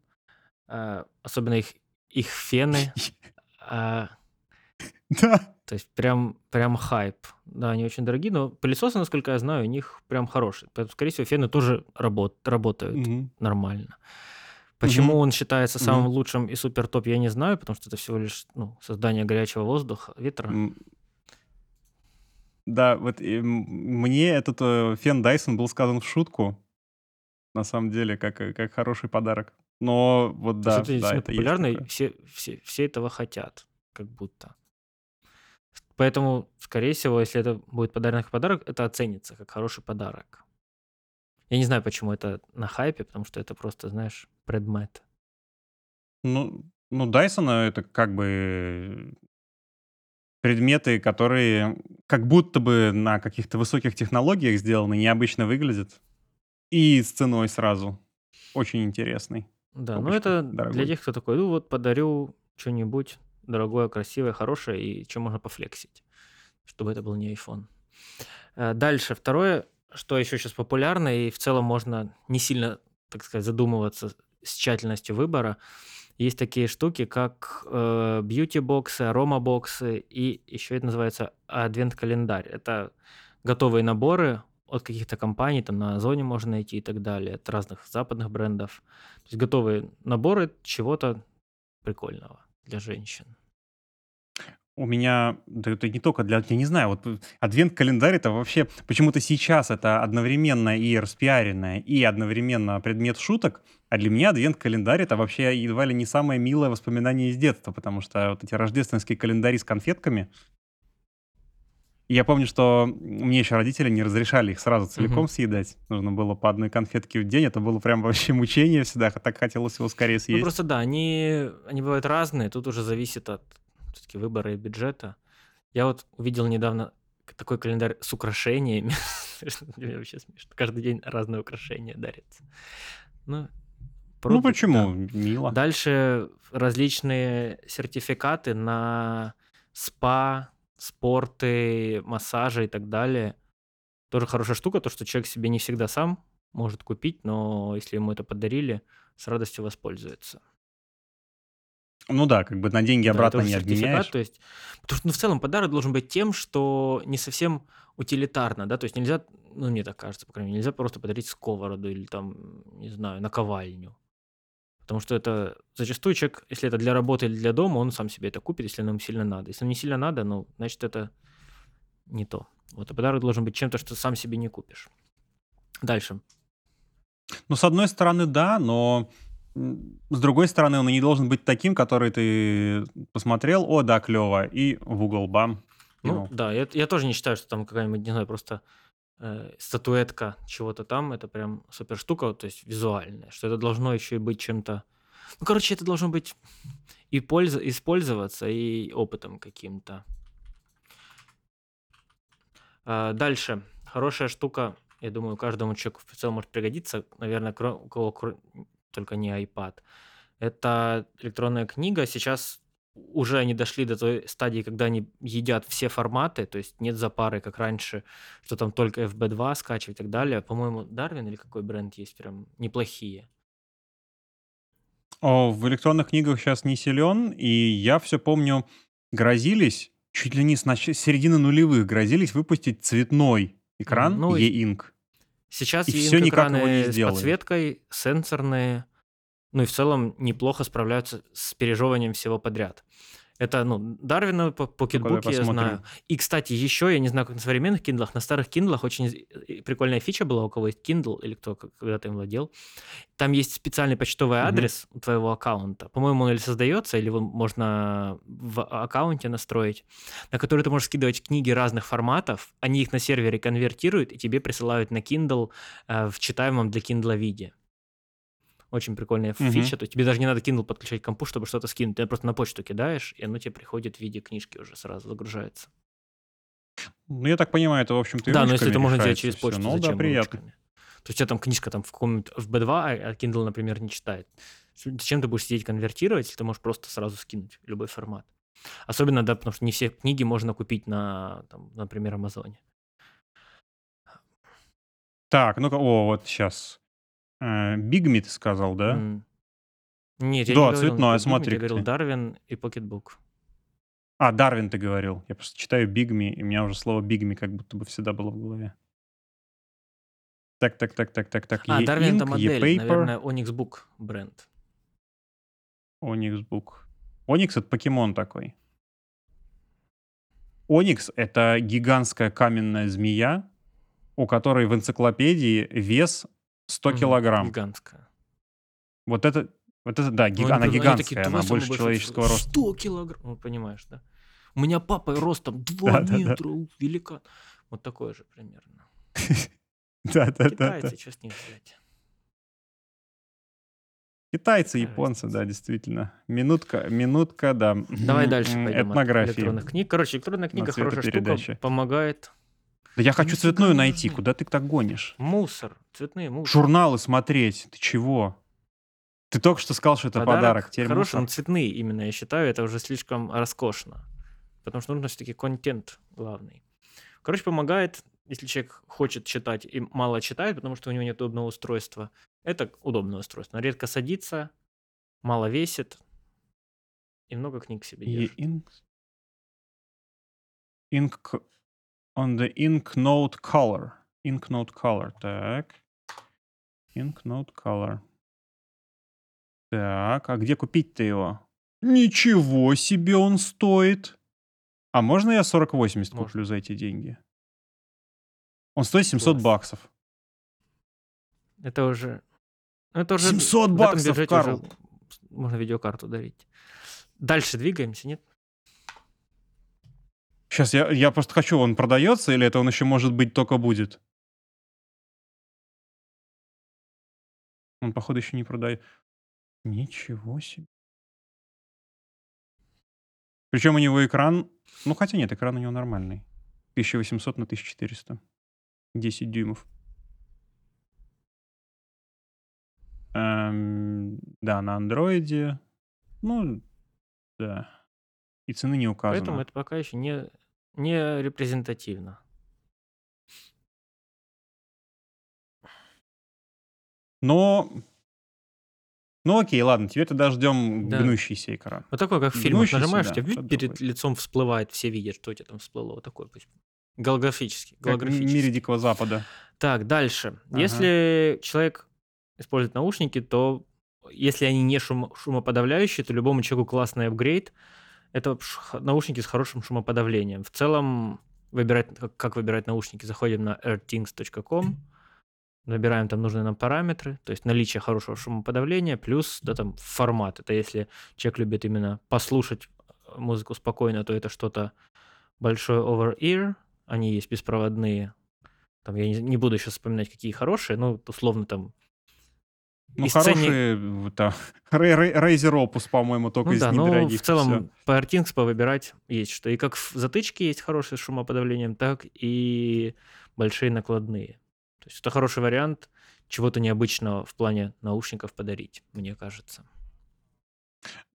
э, особенно их, их фены, а, Да. то есть прям, прям хайп. Да, они очень дорогие, но пылесосы, насколько я знаю, у них прям хорошие. Поэтому, скорее всего, фены тоже работ, работают Мгм. нормально. Почему Мгм. он считается самым Мгм. лучшим и супер топ, я не знаю, потому что это всего лишь ну, создание горячего воздуха, ветра. Да, вот и, мне этот э, фен Dyson был сказан в шутку, на самом деле, как, э, как хороший подарок. Но вот да, это да, это такое. все, все, все этого хотят, как будто. Поэтому, скорее всего, если это будет как подарок, это оценится как хороший подарок. Я не знаю, почему это на хайпе, потому что это просто, знаешь, предмет. Ну, ну, Dyson это как бы предметы, которые как будто бы на каких-то высоких технологиях сделаны, необычно выглядят. И с ценой сразу. Очень интересный. Да, ну это для дорогой. тех, кто такой, ну вот подарю что-нибудь дорогое, красивое, хорошее, и чем можно пофлексить, чтобы это был не iPhone. Э, Дальше, второе, что еще сейчас популярно, и в целом можно не сильно, так сказать, задумываться с тщательностью выбора. Есть такие штуки, как э, бьюти-боксы, арома-боксы, и еще это называется адвент-календарь. Это готовые наборы от каких-то компаний, там на Озоне можно найти и так далее, от разных западных брендов. То есть готовые наборы чего-то прикольного для женщин. У меня, да это не только для, я не знаю, вот э, адвент-календарь это вообще, почему-то сейчас это одновременно и распиаренное, и одновременно предмет шуток, а для меня адвент-календарь это вообще едва ли не самое милое воспоминание из детства, потому что вот эти рождественские календари с конфетками, и я помню, что мне еще родители не разрешали их сразу целиком Мгм. съедать. Нужно было по одной конфетке в день. Это было прям вообще мучение всегда. Так хотелось его скорее Ну, съесть. просто да, они, они бывают разные, тут уже зависит от все-таки выбора и бюджета. Я вот увидел недавно такой календарь с украшениями. Мне вообще смешно. Каждый день разные украшения дарятся. Ну, Ну продукт, да. почему? Мило. Дальше различные сертификаты на спа, спорты, массажи и так далее. Тоже хорошая штука, то, что человек себе не всегда сам может купить, но если ему это подарили, с радостью воспользуется. Ну да, как бы на деньги Да, обратно не обменяешь. то есть, потому что ну, в целом подарок должен быть тем, что не совсем утилитарно, да, то есть нельзя, ну мне так кажется, по крайней мере, нельзя просто подарить сковороду или там, не знаю, наковальню. Потому что это зачастую человек, если это для работы или для дома, он сам себе это купит, если ему сильно надо. Если не сильно надо, ну, значит, это не то. Вот, а подарок должен быть чем-то, что сам себе не купишь. Дальше. Ну, с одной стороны, да, но с другой стороны, он и не должен быть таким, который ты посмотрел, о, да, клево, и в угол бам. Ну, кинул. да, я, я тоже не считаю, что там какая-нибудь, не знаю, просто э, статуэтка чего-то там, это прям супер штука, то есть визуальная, что это должно еще и быть чем-то... Ну, короче, это должно быть и польза, использоваться, и опытом каким-то. А, дальше. Хорошая штука, я думаю, каждому человеку в целом может пригодиться, наверное, кро- у кого только не iPad. Это электронная книга. Сейчас уже они дошли до той стадии, когда они едят все форматы, то есть нет запары, как раньше, что там только FB2 скачивать и так далее. По-моему, Дарвин или какой бренд есть прям неплохие. О, в электронных книгах сейчас не силен, и я все помню, грозились, чуть ли не с, нач- середины нулевых, грозились выпустить цветной экран Ну, e-ink. Сейчас И всё никак его не экраны с сделали. подсветкой, сенсорные, ну и в целом неплохо справляются с пережевыванием всего подряд. Это, ну, Дарвина, по- покетбуки я знаю. И, кстати, еще, я не знаю, как на современных киндлах, на старых киндлах очень прикольная фича была, у кого есть Kindle, или кто когда-то им владел. Там есть специальный почтовый адрес у твоего аккаунта. По-моему, он или создается, или его можно в аккаунте настроить, на который ты можешь скидывать книги разных форматов, они их на сервере конвертируют и тебе присылают на Kindle э, в читаемом для Kindle виде. Очень прикольная Мгм. фича. То есть тебе даже не надо Kindle подключать к компу, чтобы что-то скинуть. Ты просто на почту кидаешь, и оно тебе приходит в виде книжки уже сразу загружается. Ну, я так понимаю, это, в общем-то, и да, но если это можно сделать решается через почту, Ну, да, зачем приятно. ручками? То есть у тебя там книжка там в каком-нибудь в B2, а а Kindle, например, не читает. Зачем ты будешь сидеть конвертировать, если ты можешь просто сразу скинуть любой формат? Особенно, да, потому что не все книги можно купить на, там, например, Амазоне. Так, ну-ка, о, вот сейчас. Бигми ты сказал, да? М. Нет, я не Да, говорил цветное, смотри я говорил. Дарвин и Pocketbook. А, Дарвин ты говорил. Я просто читаю Бигми, и у меня уже слово Бигми как будто бы всегда было в голове. Так, так, так, так, так, так. А, Дарвин это E-Ink, модель, E-Paper, наверное, Onyx Book бренд. Onyx Book. Onyx — это покемон такой. Onyx — это гигантская каменная змея, у которой в энциклопедии вес 100 Мгм, килограмм. Гигантская. Вот это, вот это, да, Ну, гиг- они она гигантская, она «Давай самый больше человеческого человек». роста. 100 килограмм. Ну, понимаешь, да? У меня папа ростом 2 Да-да-да. метра, у, великан. Вот такое же примерно. Да-да-да. Китайцы, что с них взять? Китайцы, японцы, да, действительно. Минутка, минутка, да. Давай дальше пойдем Этнографии. электронных книг. Короче, электронная книга хорошая штука, помогает. Да я хочу цветную найти, куда ты так гонишь? Мусор, цветные мусор. Журналы смотреть, ты чего? Ты только что сказал, что это подарок, теперь хороший, но цветные именно, я считаю, это уже слишком роскошно. Потому что нужно все-таки контент главный. Короче, помогает, если человек хочет читать и мало читает, потому что у него нет удобного устройства. Это удобное устройство. Оно редко садится, мало весит и много книг себе держит. ink, ink on the ink note color. Ink note color, так. Ink note color. Так, а где купить-то его? Ничего себе он стоит. А можно я 4080 Можно. куплю за эти деньги? Он стоит 700 Класс. баксов. Это уже... ну, Это уже 700 в этом баксов, бюджете уже Карл. можно видеокарту дарить. Дальше двигаемся, нет? Сейчас я, я просто хочу, он продается или это он еще может быть только будет? Он, походу, еще не продает. Ничего себе. Причем у него экран... Ну, хотя нет, экран у него нормальный. 1800 на 1400. 10 дюймов. Эм, да, на андроиде. Ну, да. И цены не указано. Поэтому это пока еще не, не репрезентативно. Но... Ну окей, ладно, тебе тогда ждем Да. гнущийся экран. Вот такой, как в фильмах. Гнущийся, Нажимаешь, да, тебя перед такое. лицом всплывает, все видят, что у тебя там всплыло. Вот такой пусть. Голографический. Как в голографический. мире Дикого Запада. Так, дальше. Ага. Если человек использует наушники, то если они не шум- шумоподавляющие, то любому человеку классный апгрейд. Это наушники с хорошим шумоподавлением. В целом, выбирать, как, выбирать наушники, заходим на airthings.com, набираем там нужные нам параметры, то есть наличие хорошего шумоподавления, плюс да, там, формат. Это если человек любит именно послушать э, музыку спокойно, то это что-то большое over-ear, они есть беспроводные. Там, я не, не буду сейчас вспоминать, какие хорошие, ну, условно там... Ну, из хорошие... Это, Ray- Ray- Razer Opus, по-моему, только Ну из да, но недорогих. в целом всё. по AirThings повыбирать есть что. И как в затычке есть хорошие с шумоподавлением, так и большие накладные. То есть это хороший вариант чего-то необычного в плане наушников подарить, мне кажется.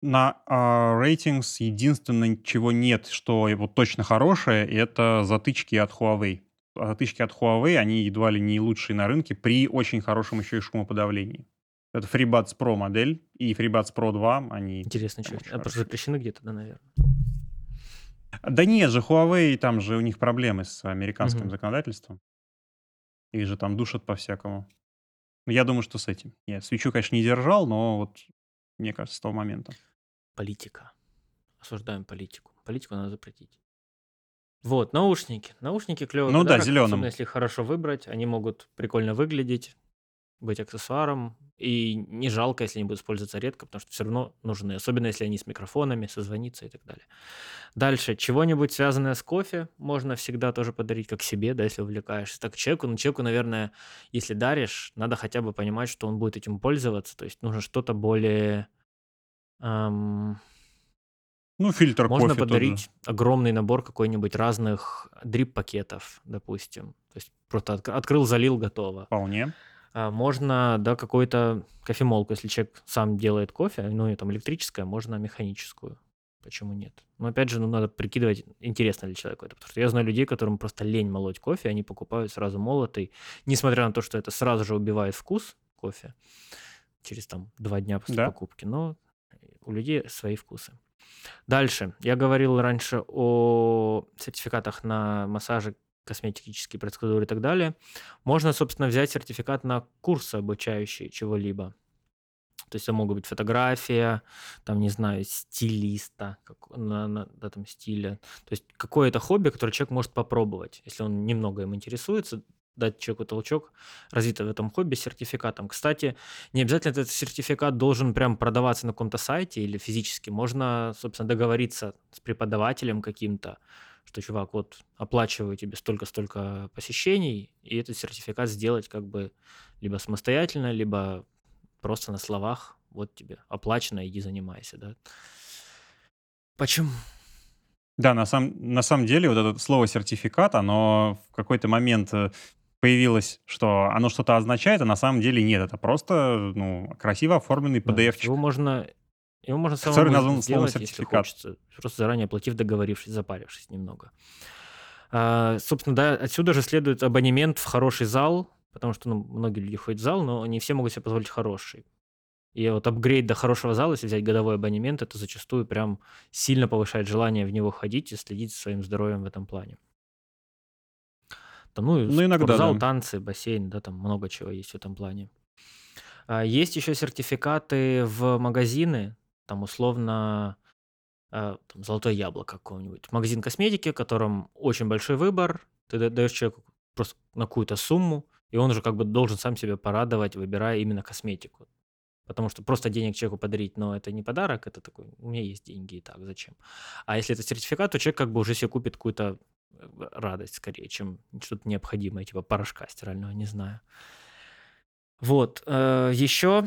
На а, Ratings единственное, чего нет, что вот точно хорошее, это затычки от Huawei. А Затычки от Huawei, они едва ли не лучшие на рынке при очень хорошем еще и шумоподавлении. Это FreeBuds Pro модель и FreeBuds Pro 2, они... Интересно, что А, запрещены где-то, да, наверное. Да нет же, Huawei, там же у них проблемы с американским Мгм. законодательством. Их же там душат по-всякому. Я думаю, что с этим. Я свечу, конечно, не держал, но вот мне кажется, с того момента. Политика. Осуждаем политику. Политику надо запретить. Вот, наушники. Наушники клевый Ну да, подарок, зелёным. Особенно если их хорошо выбрать. Они могут прикольно выглядеть, быть аксессуаром. И не жалко, если они будут использоваться редко, потому что все равно нужны. Особенно если они с микрофонами, созвониться и так далее. Дальше. Чего-нибудь связанное с кофе можно всегда тоже подарить как себе, да, если увлекаешься. Так человеку, ну человеку, наверное, если даришь, надо хотя бы понимать, что он будет этим пользоваться. То есть нужно что-то более... эм, Ну, фильтр можно кофе подарить огромный набор какой-нибудь разных дрип-пакетов, допустим. То есть просто отк- открыл, залил, готово. Вполне. А, можно, да, какой-то кофемолку, если человек сам делает кофе, ну, и там электрическая, можно механическую. Почему нет? Но опять же, ну, надо прикидывать, интересно ли человеку это. Потому что я знаю людей, которым просто лень молоть кофе, они покупают сразу молотый, несмотря на то, что это сразу же убивает вкус кофе через там два дня после Да. покупки. Но у людей свои вкусы. Дальше. Я говорил раньше о сертификатах на массажи, косметические процедуры и так далее. Можно, собственно, взять сертификат на курсы обучающие чего-либо. То есть это могут быть фотография, там, не знаю, стилиста, как, на, на да, там, стиля. То есть какое-то хобби, которое человек может попробовать, если он немного им интересуется, дать человеку толчок, развито в этом хобби сертификатом. Кстати, не обязательно этот сертификат должен прям продаваться на каком-то сайте или физически. Можно, собственно, договориться с преподавателем каким-то, что, чувак, вот оплачиваю тебе столько-столько посещений, и этот сертификат сделать как бы либо самостоятельно, либо просто на словах, вот тебе оплачено, иди занимайся, да. Почему? Да, на самом, на самом деле вот это слово сертификат, оно в какой-то момент э, появилось, что оно что-то означает, а на самом деле нет. Это просто ну, красиво оформленный Да, PDF-чик. его можно, его можно который самому назван словом сделать, если сертификат. хочется, просто заранее оплатив, договорившись, запарившись немного. А, собственно, да, отсюда же следует абонемент в хороший зал, потому что ну, многие люди ходят в зал, но не все могут себе позволить хороший. И вот апгрейд до хорошего зала, если взять годовой абонемент, это зачастую прям сильно повышает желание в него ходить и следить за своим здоровьем в этом плане. Там, ну, Ну, иногда, спортзал, да. танцы, бассейн, да, там много чего есть в этом плане. А, Есть еще сертификаты в магазины, там условно а, там, золотое яблоко какого-нибудь. Магазин косметики, в котором очень большой выбор. Ты да- даешь человеку просто на какую-то сумму, и он уже как бы должен сам себя порадовать, выбирая именно косметику. Потому что просто денег человеку подарить, но это не подарок, это такой, у меня есть деньги и так, зачем? А если это сертификат, то человек как бы уже себе купит какую-то э, радость скорее, чем что-то необходимое, типа порошка стирального, не знаю. Вот. э, Еще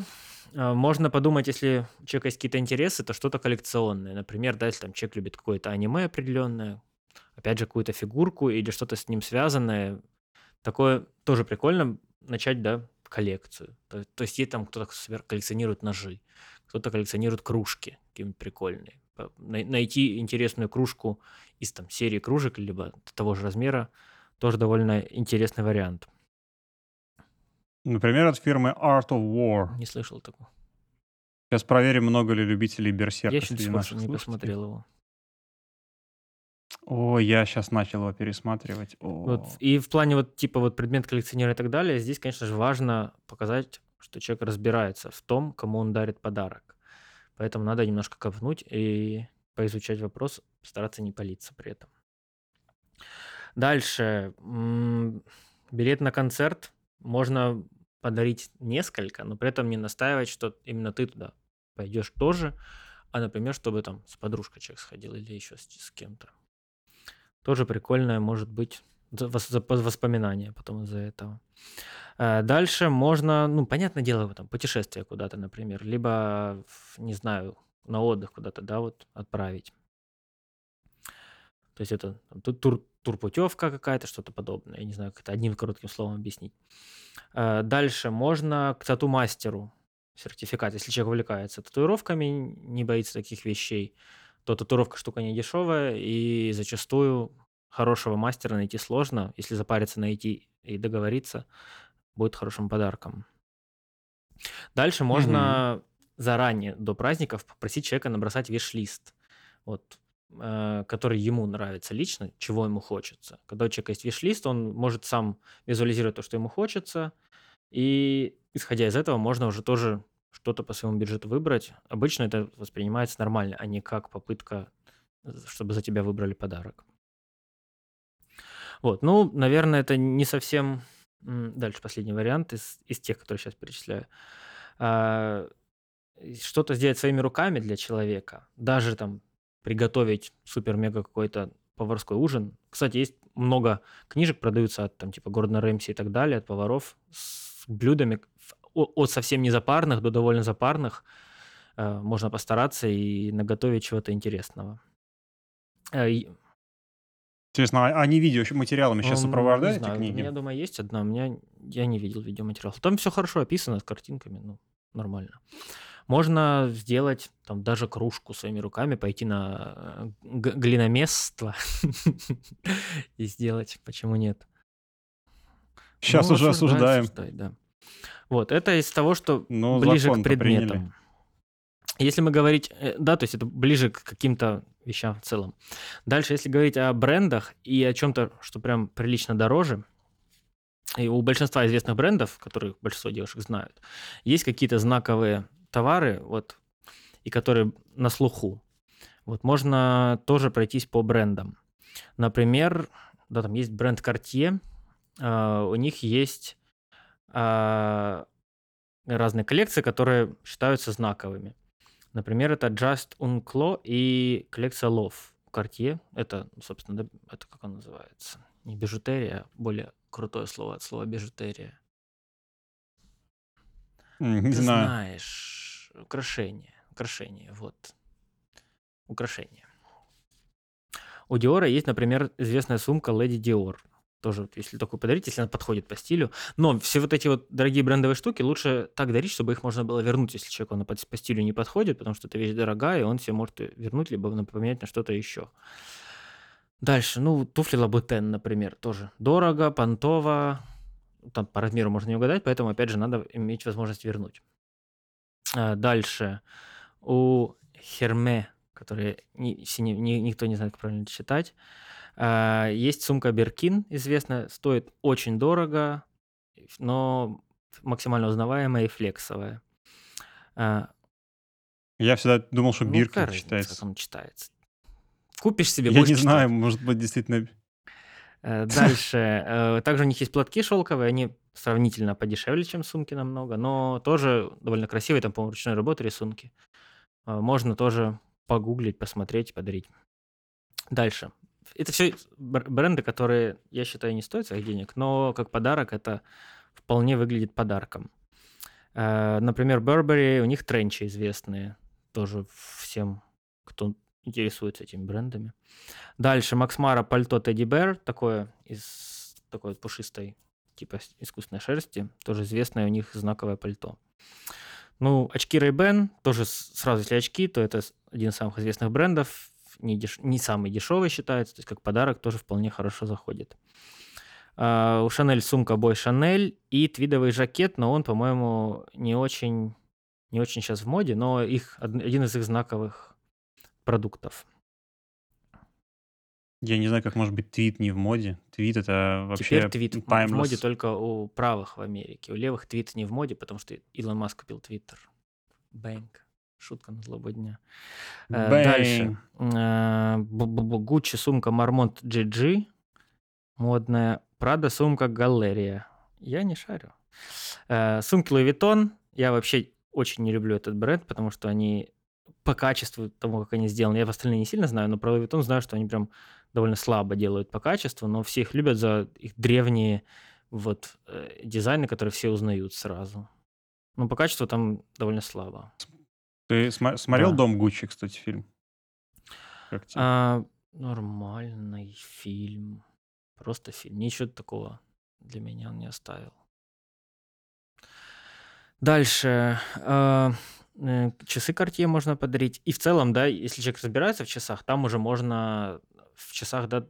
э, можно подумать, если у человека есть какие-то интересы, то что-то коллекционное. Например, да, если там человек любит какое-то аниме определенное, опять же, какую-то фигурку или что-то с ним связанное. Такое тоже прикольно начать, да, коллекцию. То, то есть есть там кто-то коллекционирует ножи, кто-то коллекционирует кружки какие-нибудь прикольные. Найти интересную кружку из там серии кружек, либо того же размера, тоже довольно интересный вариант. Например, от фирмы Art of War. Не слышал такого. Сейчас проверим, много ли любителей Я Берсерка еще до среди наших не слушателей. посмотрел его. О, я сейчас начал его пересматривать. Вот, О, и в плане вот типа вот предмет коллекционера и так далее, здесь, конечно же, важно показать, что человек разбирается в том, кому он дарит подарок. Поэтому надо немножко копнуть и поизучать вопрос, стараться не палиться при этом. Дальше. Билет на концерт можно подарить несколько, но при этом не настаивать, что именно ты туда пойдешь тоже, а, например, чтобы там с подружкой человек сходил или еще с, с кем-то. Тоже прикольное может быть воспоминание потом из-за этого. Э, Дальше можно, ну, понятное дело, там, путешествие куда-то, например, либо, не знаю, на отдых куда-то, да, вот отправить. То есть это тур, турпутевка какая-то, что-то подобное. Я не знаю, как это одним коротким словом объяснить. Э, Дальше можно к тату-мастеру сертификат, если человек увлекается татуировками, не боится таких вещей, то татуировка штука не дешевая, и зачастую хорошего мастера найти сложно. Если запариться найти и договориться, будет хорошим подарком. Дальше можно заранее, до праздников, попросить человека набросать виш-лист, вот, который ему нравится лично, чего ему хочется. Когда у человека есть виш-лист, он может сам визуализировать то, что ему хочется, и исходя из этого можно уже тоже что-то по своему бюджету выбрать. Обычно это воспринимается нормально, а не как попытка, э, чтобы за тебя выбрали подарок. Вот, ну, наверное, это не совсем... Дальше последний вариант из, из тех, которые сейчас перечисляю. А, Что-то сделать своими руками для человека, даже там приготовить супер-мега какой-то поварской ужин. Кстати, есть много книжек, продаются от там типа Гордона Рэмси и так далее, от поваров с блюдами от совсем не запарных до довольно запарных. Э, Можно постараться и наготовить чего-то интересного. Э, Интересно, а они видеоматериалами сейчас сопровождают эти знаю, у меня книги? дома есть одна, у меня я не видел видеоматериал. Там все хорошо описано с картинками, ну, нормально. Можно сделать там даже кружку своими руками, пойти на э, глиномесство и сделать. Почему нет? Сейчас Ну, уже осуждаем, осуждай, да. Вот, это из того, что Ну, ближе к закон-то приняли. предметам. Если мы говорить, э, да, то есть это ближе к каким-то вещам в целом. Дальше, если говорить о брендах и о чем-то, что прям прилично дороже, и у большинства известных брендов, которых большинство девушек знают, есть какие-то знаковые товары, вот, и которые на слуху. Вот можно тоже пройтись по брендам. Например, да, там есть бренд Cartier, а, у них есть а, разные коллекции, которые считаются знаковыми. Например, это Just Un Clo и коллекция Love Cartier. Это, собственно, это как он называется? Не бижутерия, а более крутое слово от слова бижутерия. Не Ты знаю. знаешь, украшение, украшение, вот, украшение. У Диора есть, например, известная сумка Lady Dior. Тоже, если такую подарить, если она подходит по стилю. Но все вот эти вот дорогие брендовые штуки лучше так дарить, чтобы их можно было вернуть, если человеку она по, стилю не подходит, потому что эта вещь дорогая, и он себе может вернуть, либо поменять на что-то еще. Дальше, ну, туфли Лабутен, например, тоже дорого, понтово, там по размеру можно не угадать, поэтому, опять же, надо иметь возможность вернуть. А, Дальше, у Херме, который ни- все не- ни- никто не знает, как правильно читать, а, есть сумка Беркин, известная, стоит очень дорого, но максимально узнаваемая и флексовая. А, Я всегда думал, что Ну, Биркин разница, как читается. он читается? Купишь себе, Я не читать. знаю, может быть, действительно... Э, Дальше. э, Также у них есть платки шелковые, они сравнительно подешевле, чем сумки намного, но тоже довольно красивые, там, по-моему, ручной работы рисунки. Э, Можно тоже погуглить, посмотреть, подарить. Дальше. Это все бренды, которые, я считаю, не стоят своих денег, но как подарок это вполне выглядит подарком. Например, Burberry, у них тренчи известные, тоже всем, кто интересуется этими брендами. Дальше Макс Мара пальто Тедди Бэр, такое из такой вот пушистой, типа искусственной шерсти, тоже известное у них знаковое пальто. Ну, очки Ray-Ban, тоже с- сразу, если очки, то это один из самых известных брендов, не, деш- не самый дешевый считается, то есть как подарок тоже вполне хорошо заходит. А, у Шанель сумка Бой Шанель и твидовый жакет, но он, по-моему, не очень, не очень сейчас в моде, но их, од- один из их знаковых продуктов. Я не знаю, как может быть твит не в моде. Твит это вообще Теперь твит в в моде timeless. только у правых в Америке. У левых твит не в моде, потому что Илон Маск купил Твиттер. Бэнк. Шутка на злобу дня. Э, Дальше. Э, Гуччи сумка Мармонт GG. Модная. Прада сумка Галерия. Я не шарю. Э, Сумки Louis Vuitton. Я вообще очень не люблю этот бренд, потому что они по качеству тому, как они сделаны, я в остальные не сильно знаю, но про Louis Vuitton знаю, что они прям довольно слабо делают по качеству, но все их любят за их древние вот э, дизайны, которые все узнают сразу. Но по качеству там довольно слабо. Ты сма- смотрел Да. «Дом Гуччи», кстати, фильм? Как тебе? А, нормальный фильм. Просто фильм. Ничего такого для меня он не оставил. Дальше. а, Часы Cartier можно подарить. И в целом, да, если человек разбирается в часах, там уже можно в часах, да,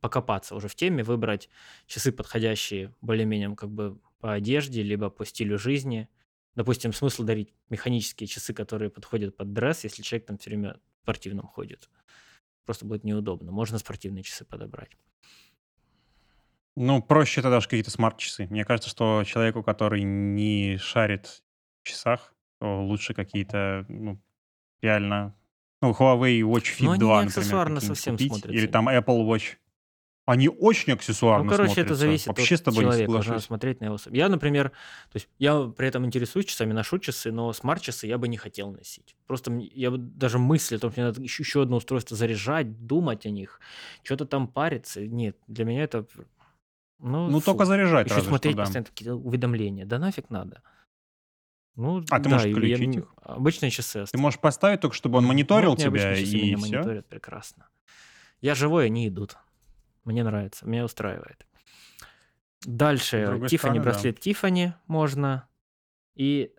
покопаться уже в теме, выбрать часы, подходящие более-менее как бы по одежде, либо по стилю жизни. Допустим, смысл дарить механические часы, которые подходят под дресс, если человек там все время в спортивном ходит. Просто будет неудобно. Можно спортивные часы подобрать. Ну, проще тогда же какие-то смарт-часы. Мне кажется, что человеку, который не шарит в часах, то лучше какие-то, ну, реально... Ну, Huawei Watch Fit Но они 2, не например, аксессуарно какие-нибудь совсем купить. смотрятся. Или там Apple Watch. Они очень аксессуарно Ну, короче, это смотрятся. зависит Вообще от с тобой не человека. Надо соглашусь. смотреть на его... Я, например, то есть я при этом интересуюсь часами, ношу часы, но смарт-часы я бы не хотел носить. Просто я бы даже мысли о том, что мне надо еще, еще одно устройство заряжать, думать о них, что-то там париться. Нет, для меня это... Ну, Ну, фу. только заряжать Еще смотреть что, да. постоянно какие-то увидомления. Да нафиг надо. Ну, А ты да, можешь и я включить н- их? Обычные часы Ты оставляю. можешь поставить только, чтобы он мониторил Вот у меня тебя, и меня все. мониторят прекрасно. Я живой, они идут. Мне нравится, меня устраивает. Дальше. Да. браслет да. Тиффани можно. И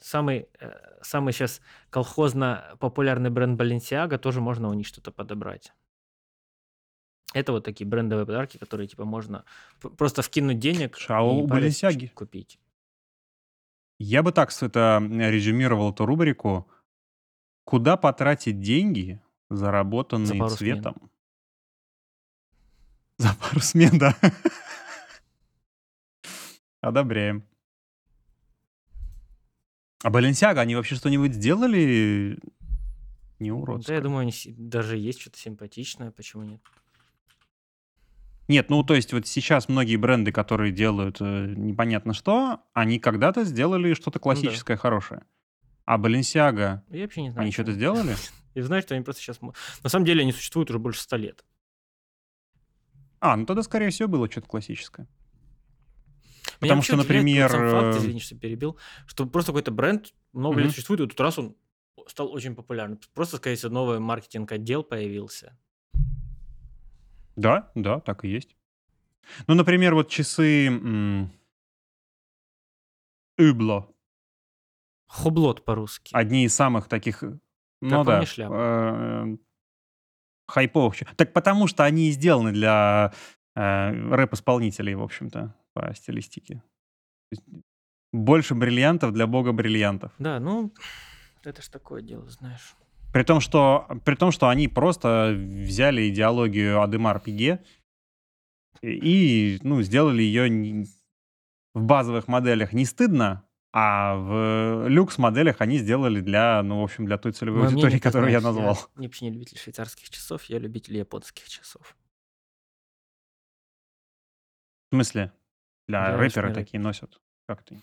самый, э, самый сейчас колхозно популярный бренд Balenciaga тоже можно у них что-то подобрать. Это вот такие брендовые подарки, которые типа можно просто вкинуть денег Слушай, а и Balenciaga купить. Я бы так с- это резюмировал эту рубрику. Куда потратить деньги, За заработанные пару смен. цветом? За пару смен, да. Одобряем. А Balenciaga, они вообще что-нибудь сделали не Да, я уродское? думаю, они си- даже есть что-то симпатичное, почему нет? Нет, ну то есть вот сейчас многие бренды, которые делают э, непонятно что, они когда-то сделали что-то Ну да. классическое, хорошее. А Balenciaga, Я вообще не знаю, они что что-то сделали? Я знаю, что они просто сейчас... На самом деле они существуют уже больше ста лет. А, ну тогда, скорее всего, было что-то классическое. Потому что, например... факт, э, извини, что перебил, что просто какой-то бренд много лет существует, и тут раз он стал очень популярным. Просто, скорее всего, новый маркетинг-отдел появился. Да, да, так и есть. Ну, например, вот часы м, Hublot. Хоблот по-русски. Одни из самых таких, э, ну Как вам да, не шляпа? э, хайповых. чё- Так потому что они и сделаны для э, рэп-исполнителей, в общем-то, по стилистике. То есть Больше бриллиантов для бога бриллиантов. Да, ну, это ж такое дело, знаешь. При том, что, при том, что они просто взяли идеологию Адемар Пиге и ну, сделали ее в базовых моделях не стыдно, а в люкс-моделях они сделали для, ну, в общем, для той целевой Мое аудитории, мнение, которую я назвал. Я не- вообще не любитель швейцарских часов, я любитель японских часов. В смысле? Для Для рэперы рэп- такие носят. Как ты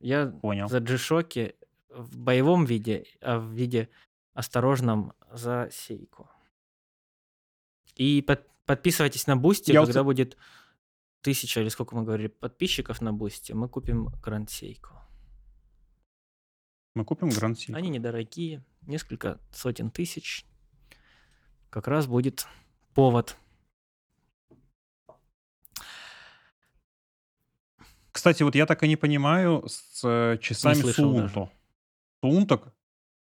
Я понял? за G-Shock в боевом виде, а в виде осторожном за Seiko. И под- подписывайтесь на Boosty, вот когда с- будет тысяча или сколько мы говорили подписчиков на Boosty, мы купим Grand Seiko. Мы купим Grand Seiko. Они недорогие, несколько сотен тысяч. Как раз будет повод. Кстати, вот я так и не понимаю с э, часами слышал даже. Суунто.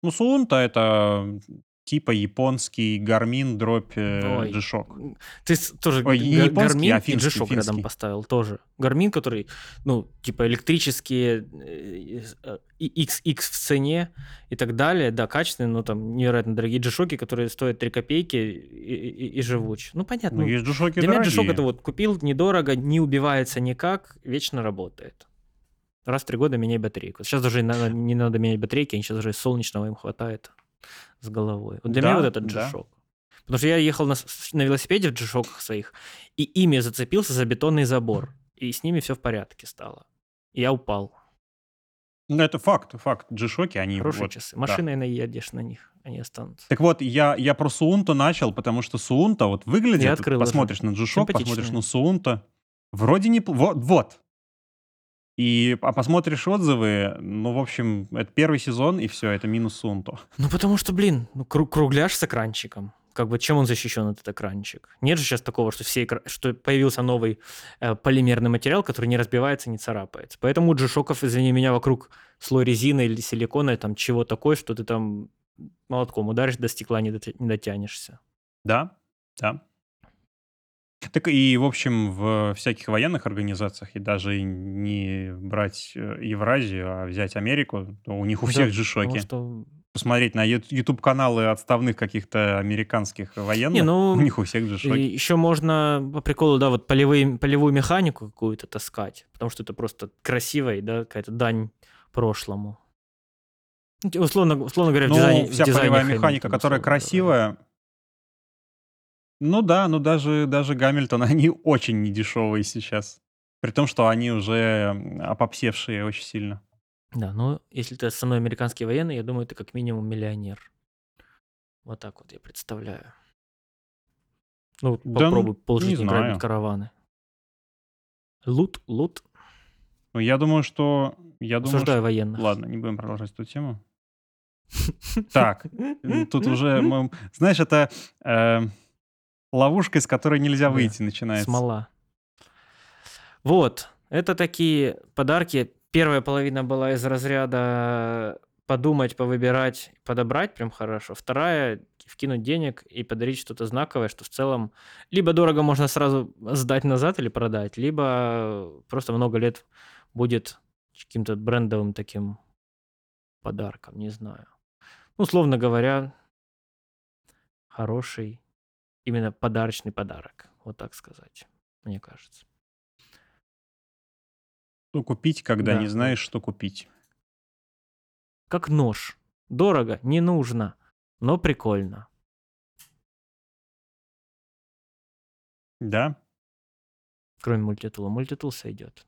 Ну, Суунто это типа японский Гармин дробь э, Ой, G-Shock. Ты с- тоже Ой, не Га- японский, Гармин а и финский, G-Shock рядом финский. поставил тоже. Гармин, который, ну, типа электрические э, э, и XX в цене и так далее, да, качественные, но там невероятно дорогие G-Shock, которые стоят 3 копейки и, и, и живучи. Ну, понятно. Ну, ну, есть G-Shock для меня G-Shock дорогие. это вот купил недорого, не убивается никак, вечно работает. Раз в три года меняй батарейку. Сейчас даже не надо, менять батарейки, они сейчас уже солнечного им хватает с головой. Вот для меня Да, вот этот да. G-Shock. Потому что я ехал на, на велосипеде в G-Shock своих, и ими зацепился за бетонный забор. И с ними все в порядке стало. И я упал. Ну, это факт, факт. G-Shock, они Хорошие вот, часы. да. Машиной наедешь на них, они останутся. Так вот, я, я про Суунто начал, потому что Суунто вот выглядит, Я открыл уже. посмотришь на G-Shock, посмотришь на Суунто, вроде не... Вот, вот. И а посмотришь отзывы, ну, в общем, это первый сезон, и все, это минус Суунто. Ну, потому что, блин, ну, кру- кругляш с экранчиком. Как бы чем он защищен, этот экранчик? Нет же сейчас такого, что, все экра- что появился новый э, полимерный материал, который не разбивается, не царапается. Поэтому у G-Shock'ов, извини меня, вокруг слой резины или силикона, там чего такое, что ты там молотком ударишь, до стекла не, доти- не дотянешься. Да, да. Так и, в общем, в всяких военных организациях, и даже не брать э, Евразию, а взять Америку, то у них у Да, всех Потому G-Shock'и. что... Посмотреть на YouTube-каналы отставных каких-то американских военных, Не, ну, у них у всех G-Shock'и. еще можно по приколу, да, вот полевые, полевую механику какую-то таскать, потому что это просто красиво и, да, какая-то дань прошлому. Ну, те- Условно, условно говоря, в Ну, дизайне, в вся дизайне полевая механика, которая условно говоря. красивая, ну да, ну даже, даже Гамильтон, они очень недешевые сейчас. При том, что они уже м, опопсевшие очень сильно. Да, ну, если ты основной американский военный, я думаю, ты как минимум миллионер. Вот так вот я представляю. Ну, вот Да, ну, попробуй не полжизни знаю. грабить караваны. Лут, лут. Ну, я думаю, что... Я думаю, Осуждаю что... военных. Ладно, не будем продолжать эту тему. Так, м, тут уже... мы- Знаешь, это... э, Ловушка, из которой нельзя Да, выйти, начинается. смола. Вот, это такие подарки. Первая половина была из разряда подумать, повыбирать, подобрать прям хорошо. Вторая – вкинуть денег и подарить что-то знаковое, что в целом либо дорого можно сразу сдать назад или продать, либо просто много лет будет каким-то брендовым таким подарком, не знаю. Ну, условно говоря, хороший именно подарочный подарок, вот так сказать, мне кажется. Что купить, когда Да, не знаешь, что купить? Как нож. Дорого, не нужно, но прикольно. Да? Кроме мультитула. Мультитул сойдет.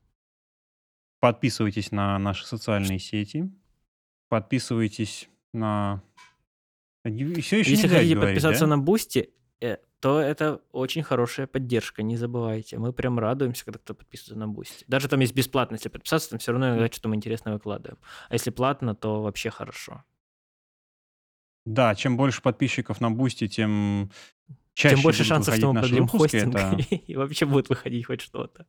Подписывайтесь на наши социальные сети. Подписывайтесь на... Все еще Если хотите говорить, подписаться да? на Boosty, э, то это очень хорошая поддержка, не забывайте. Мы прям радуемся, когда кто подписывается на Boosty. Даже там есть бесплатно, если подписаться, там все равно иногда что-то мы интересное выкладываем. А если платно, то вообще хорошо. Да, чем больше подписчиков на Boosty, тем чаще Тем больше будут шансов, что мы продлим хостинг, Это... и вообще будет выходить хоть что-то.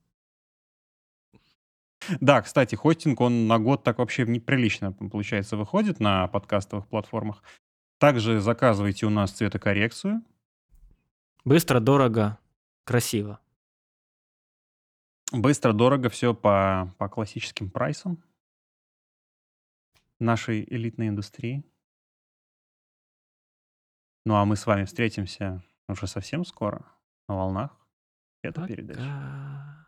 Да, кстати, хостинг, он на год так вообще неприлично, получается, выходит на подкастовых платформах. Также заказывайте у нас цветокоррекцию. Быстро, дорого, красиво. Быстро, дорого, все по, по классическим прайсам нашей элитной индустрии. Ну а мы с вами встретимся уже совсем скоро на волнах. Это передача. Пока.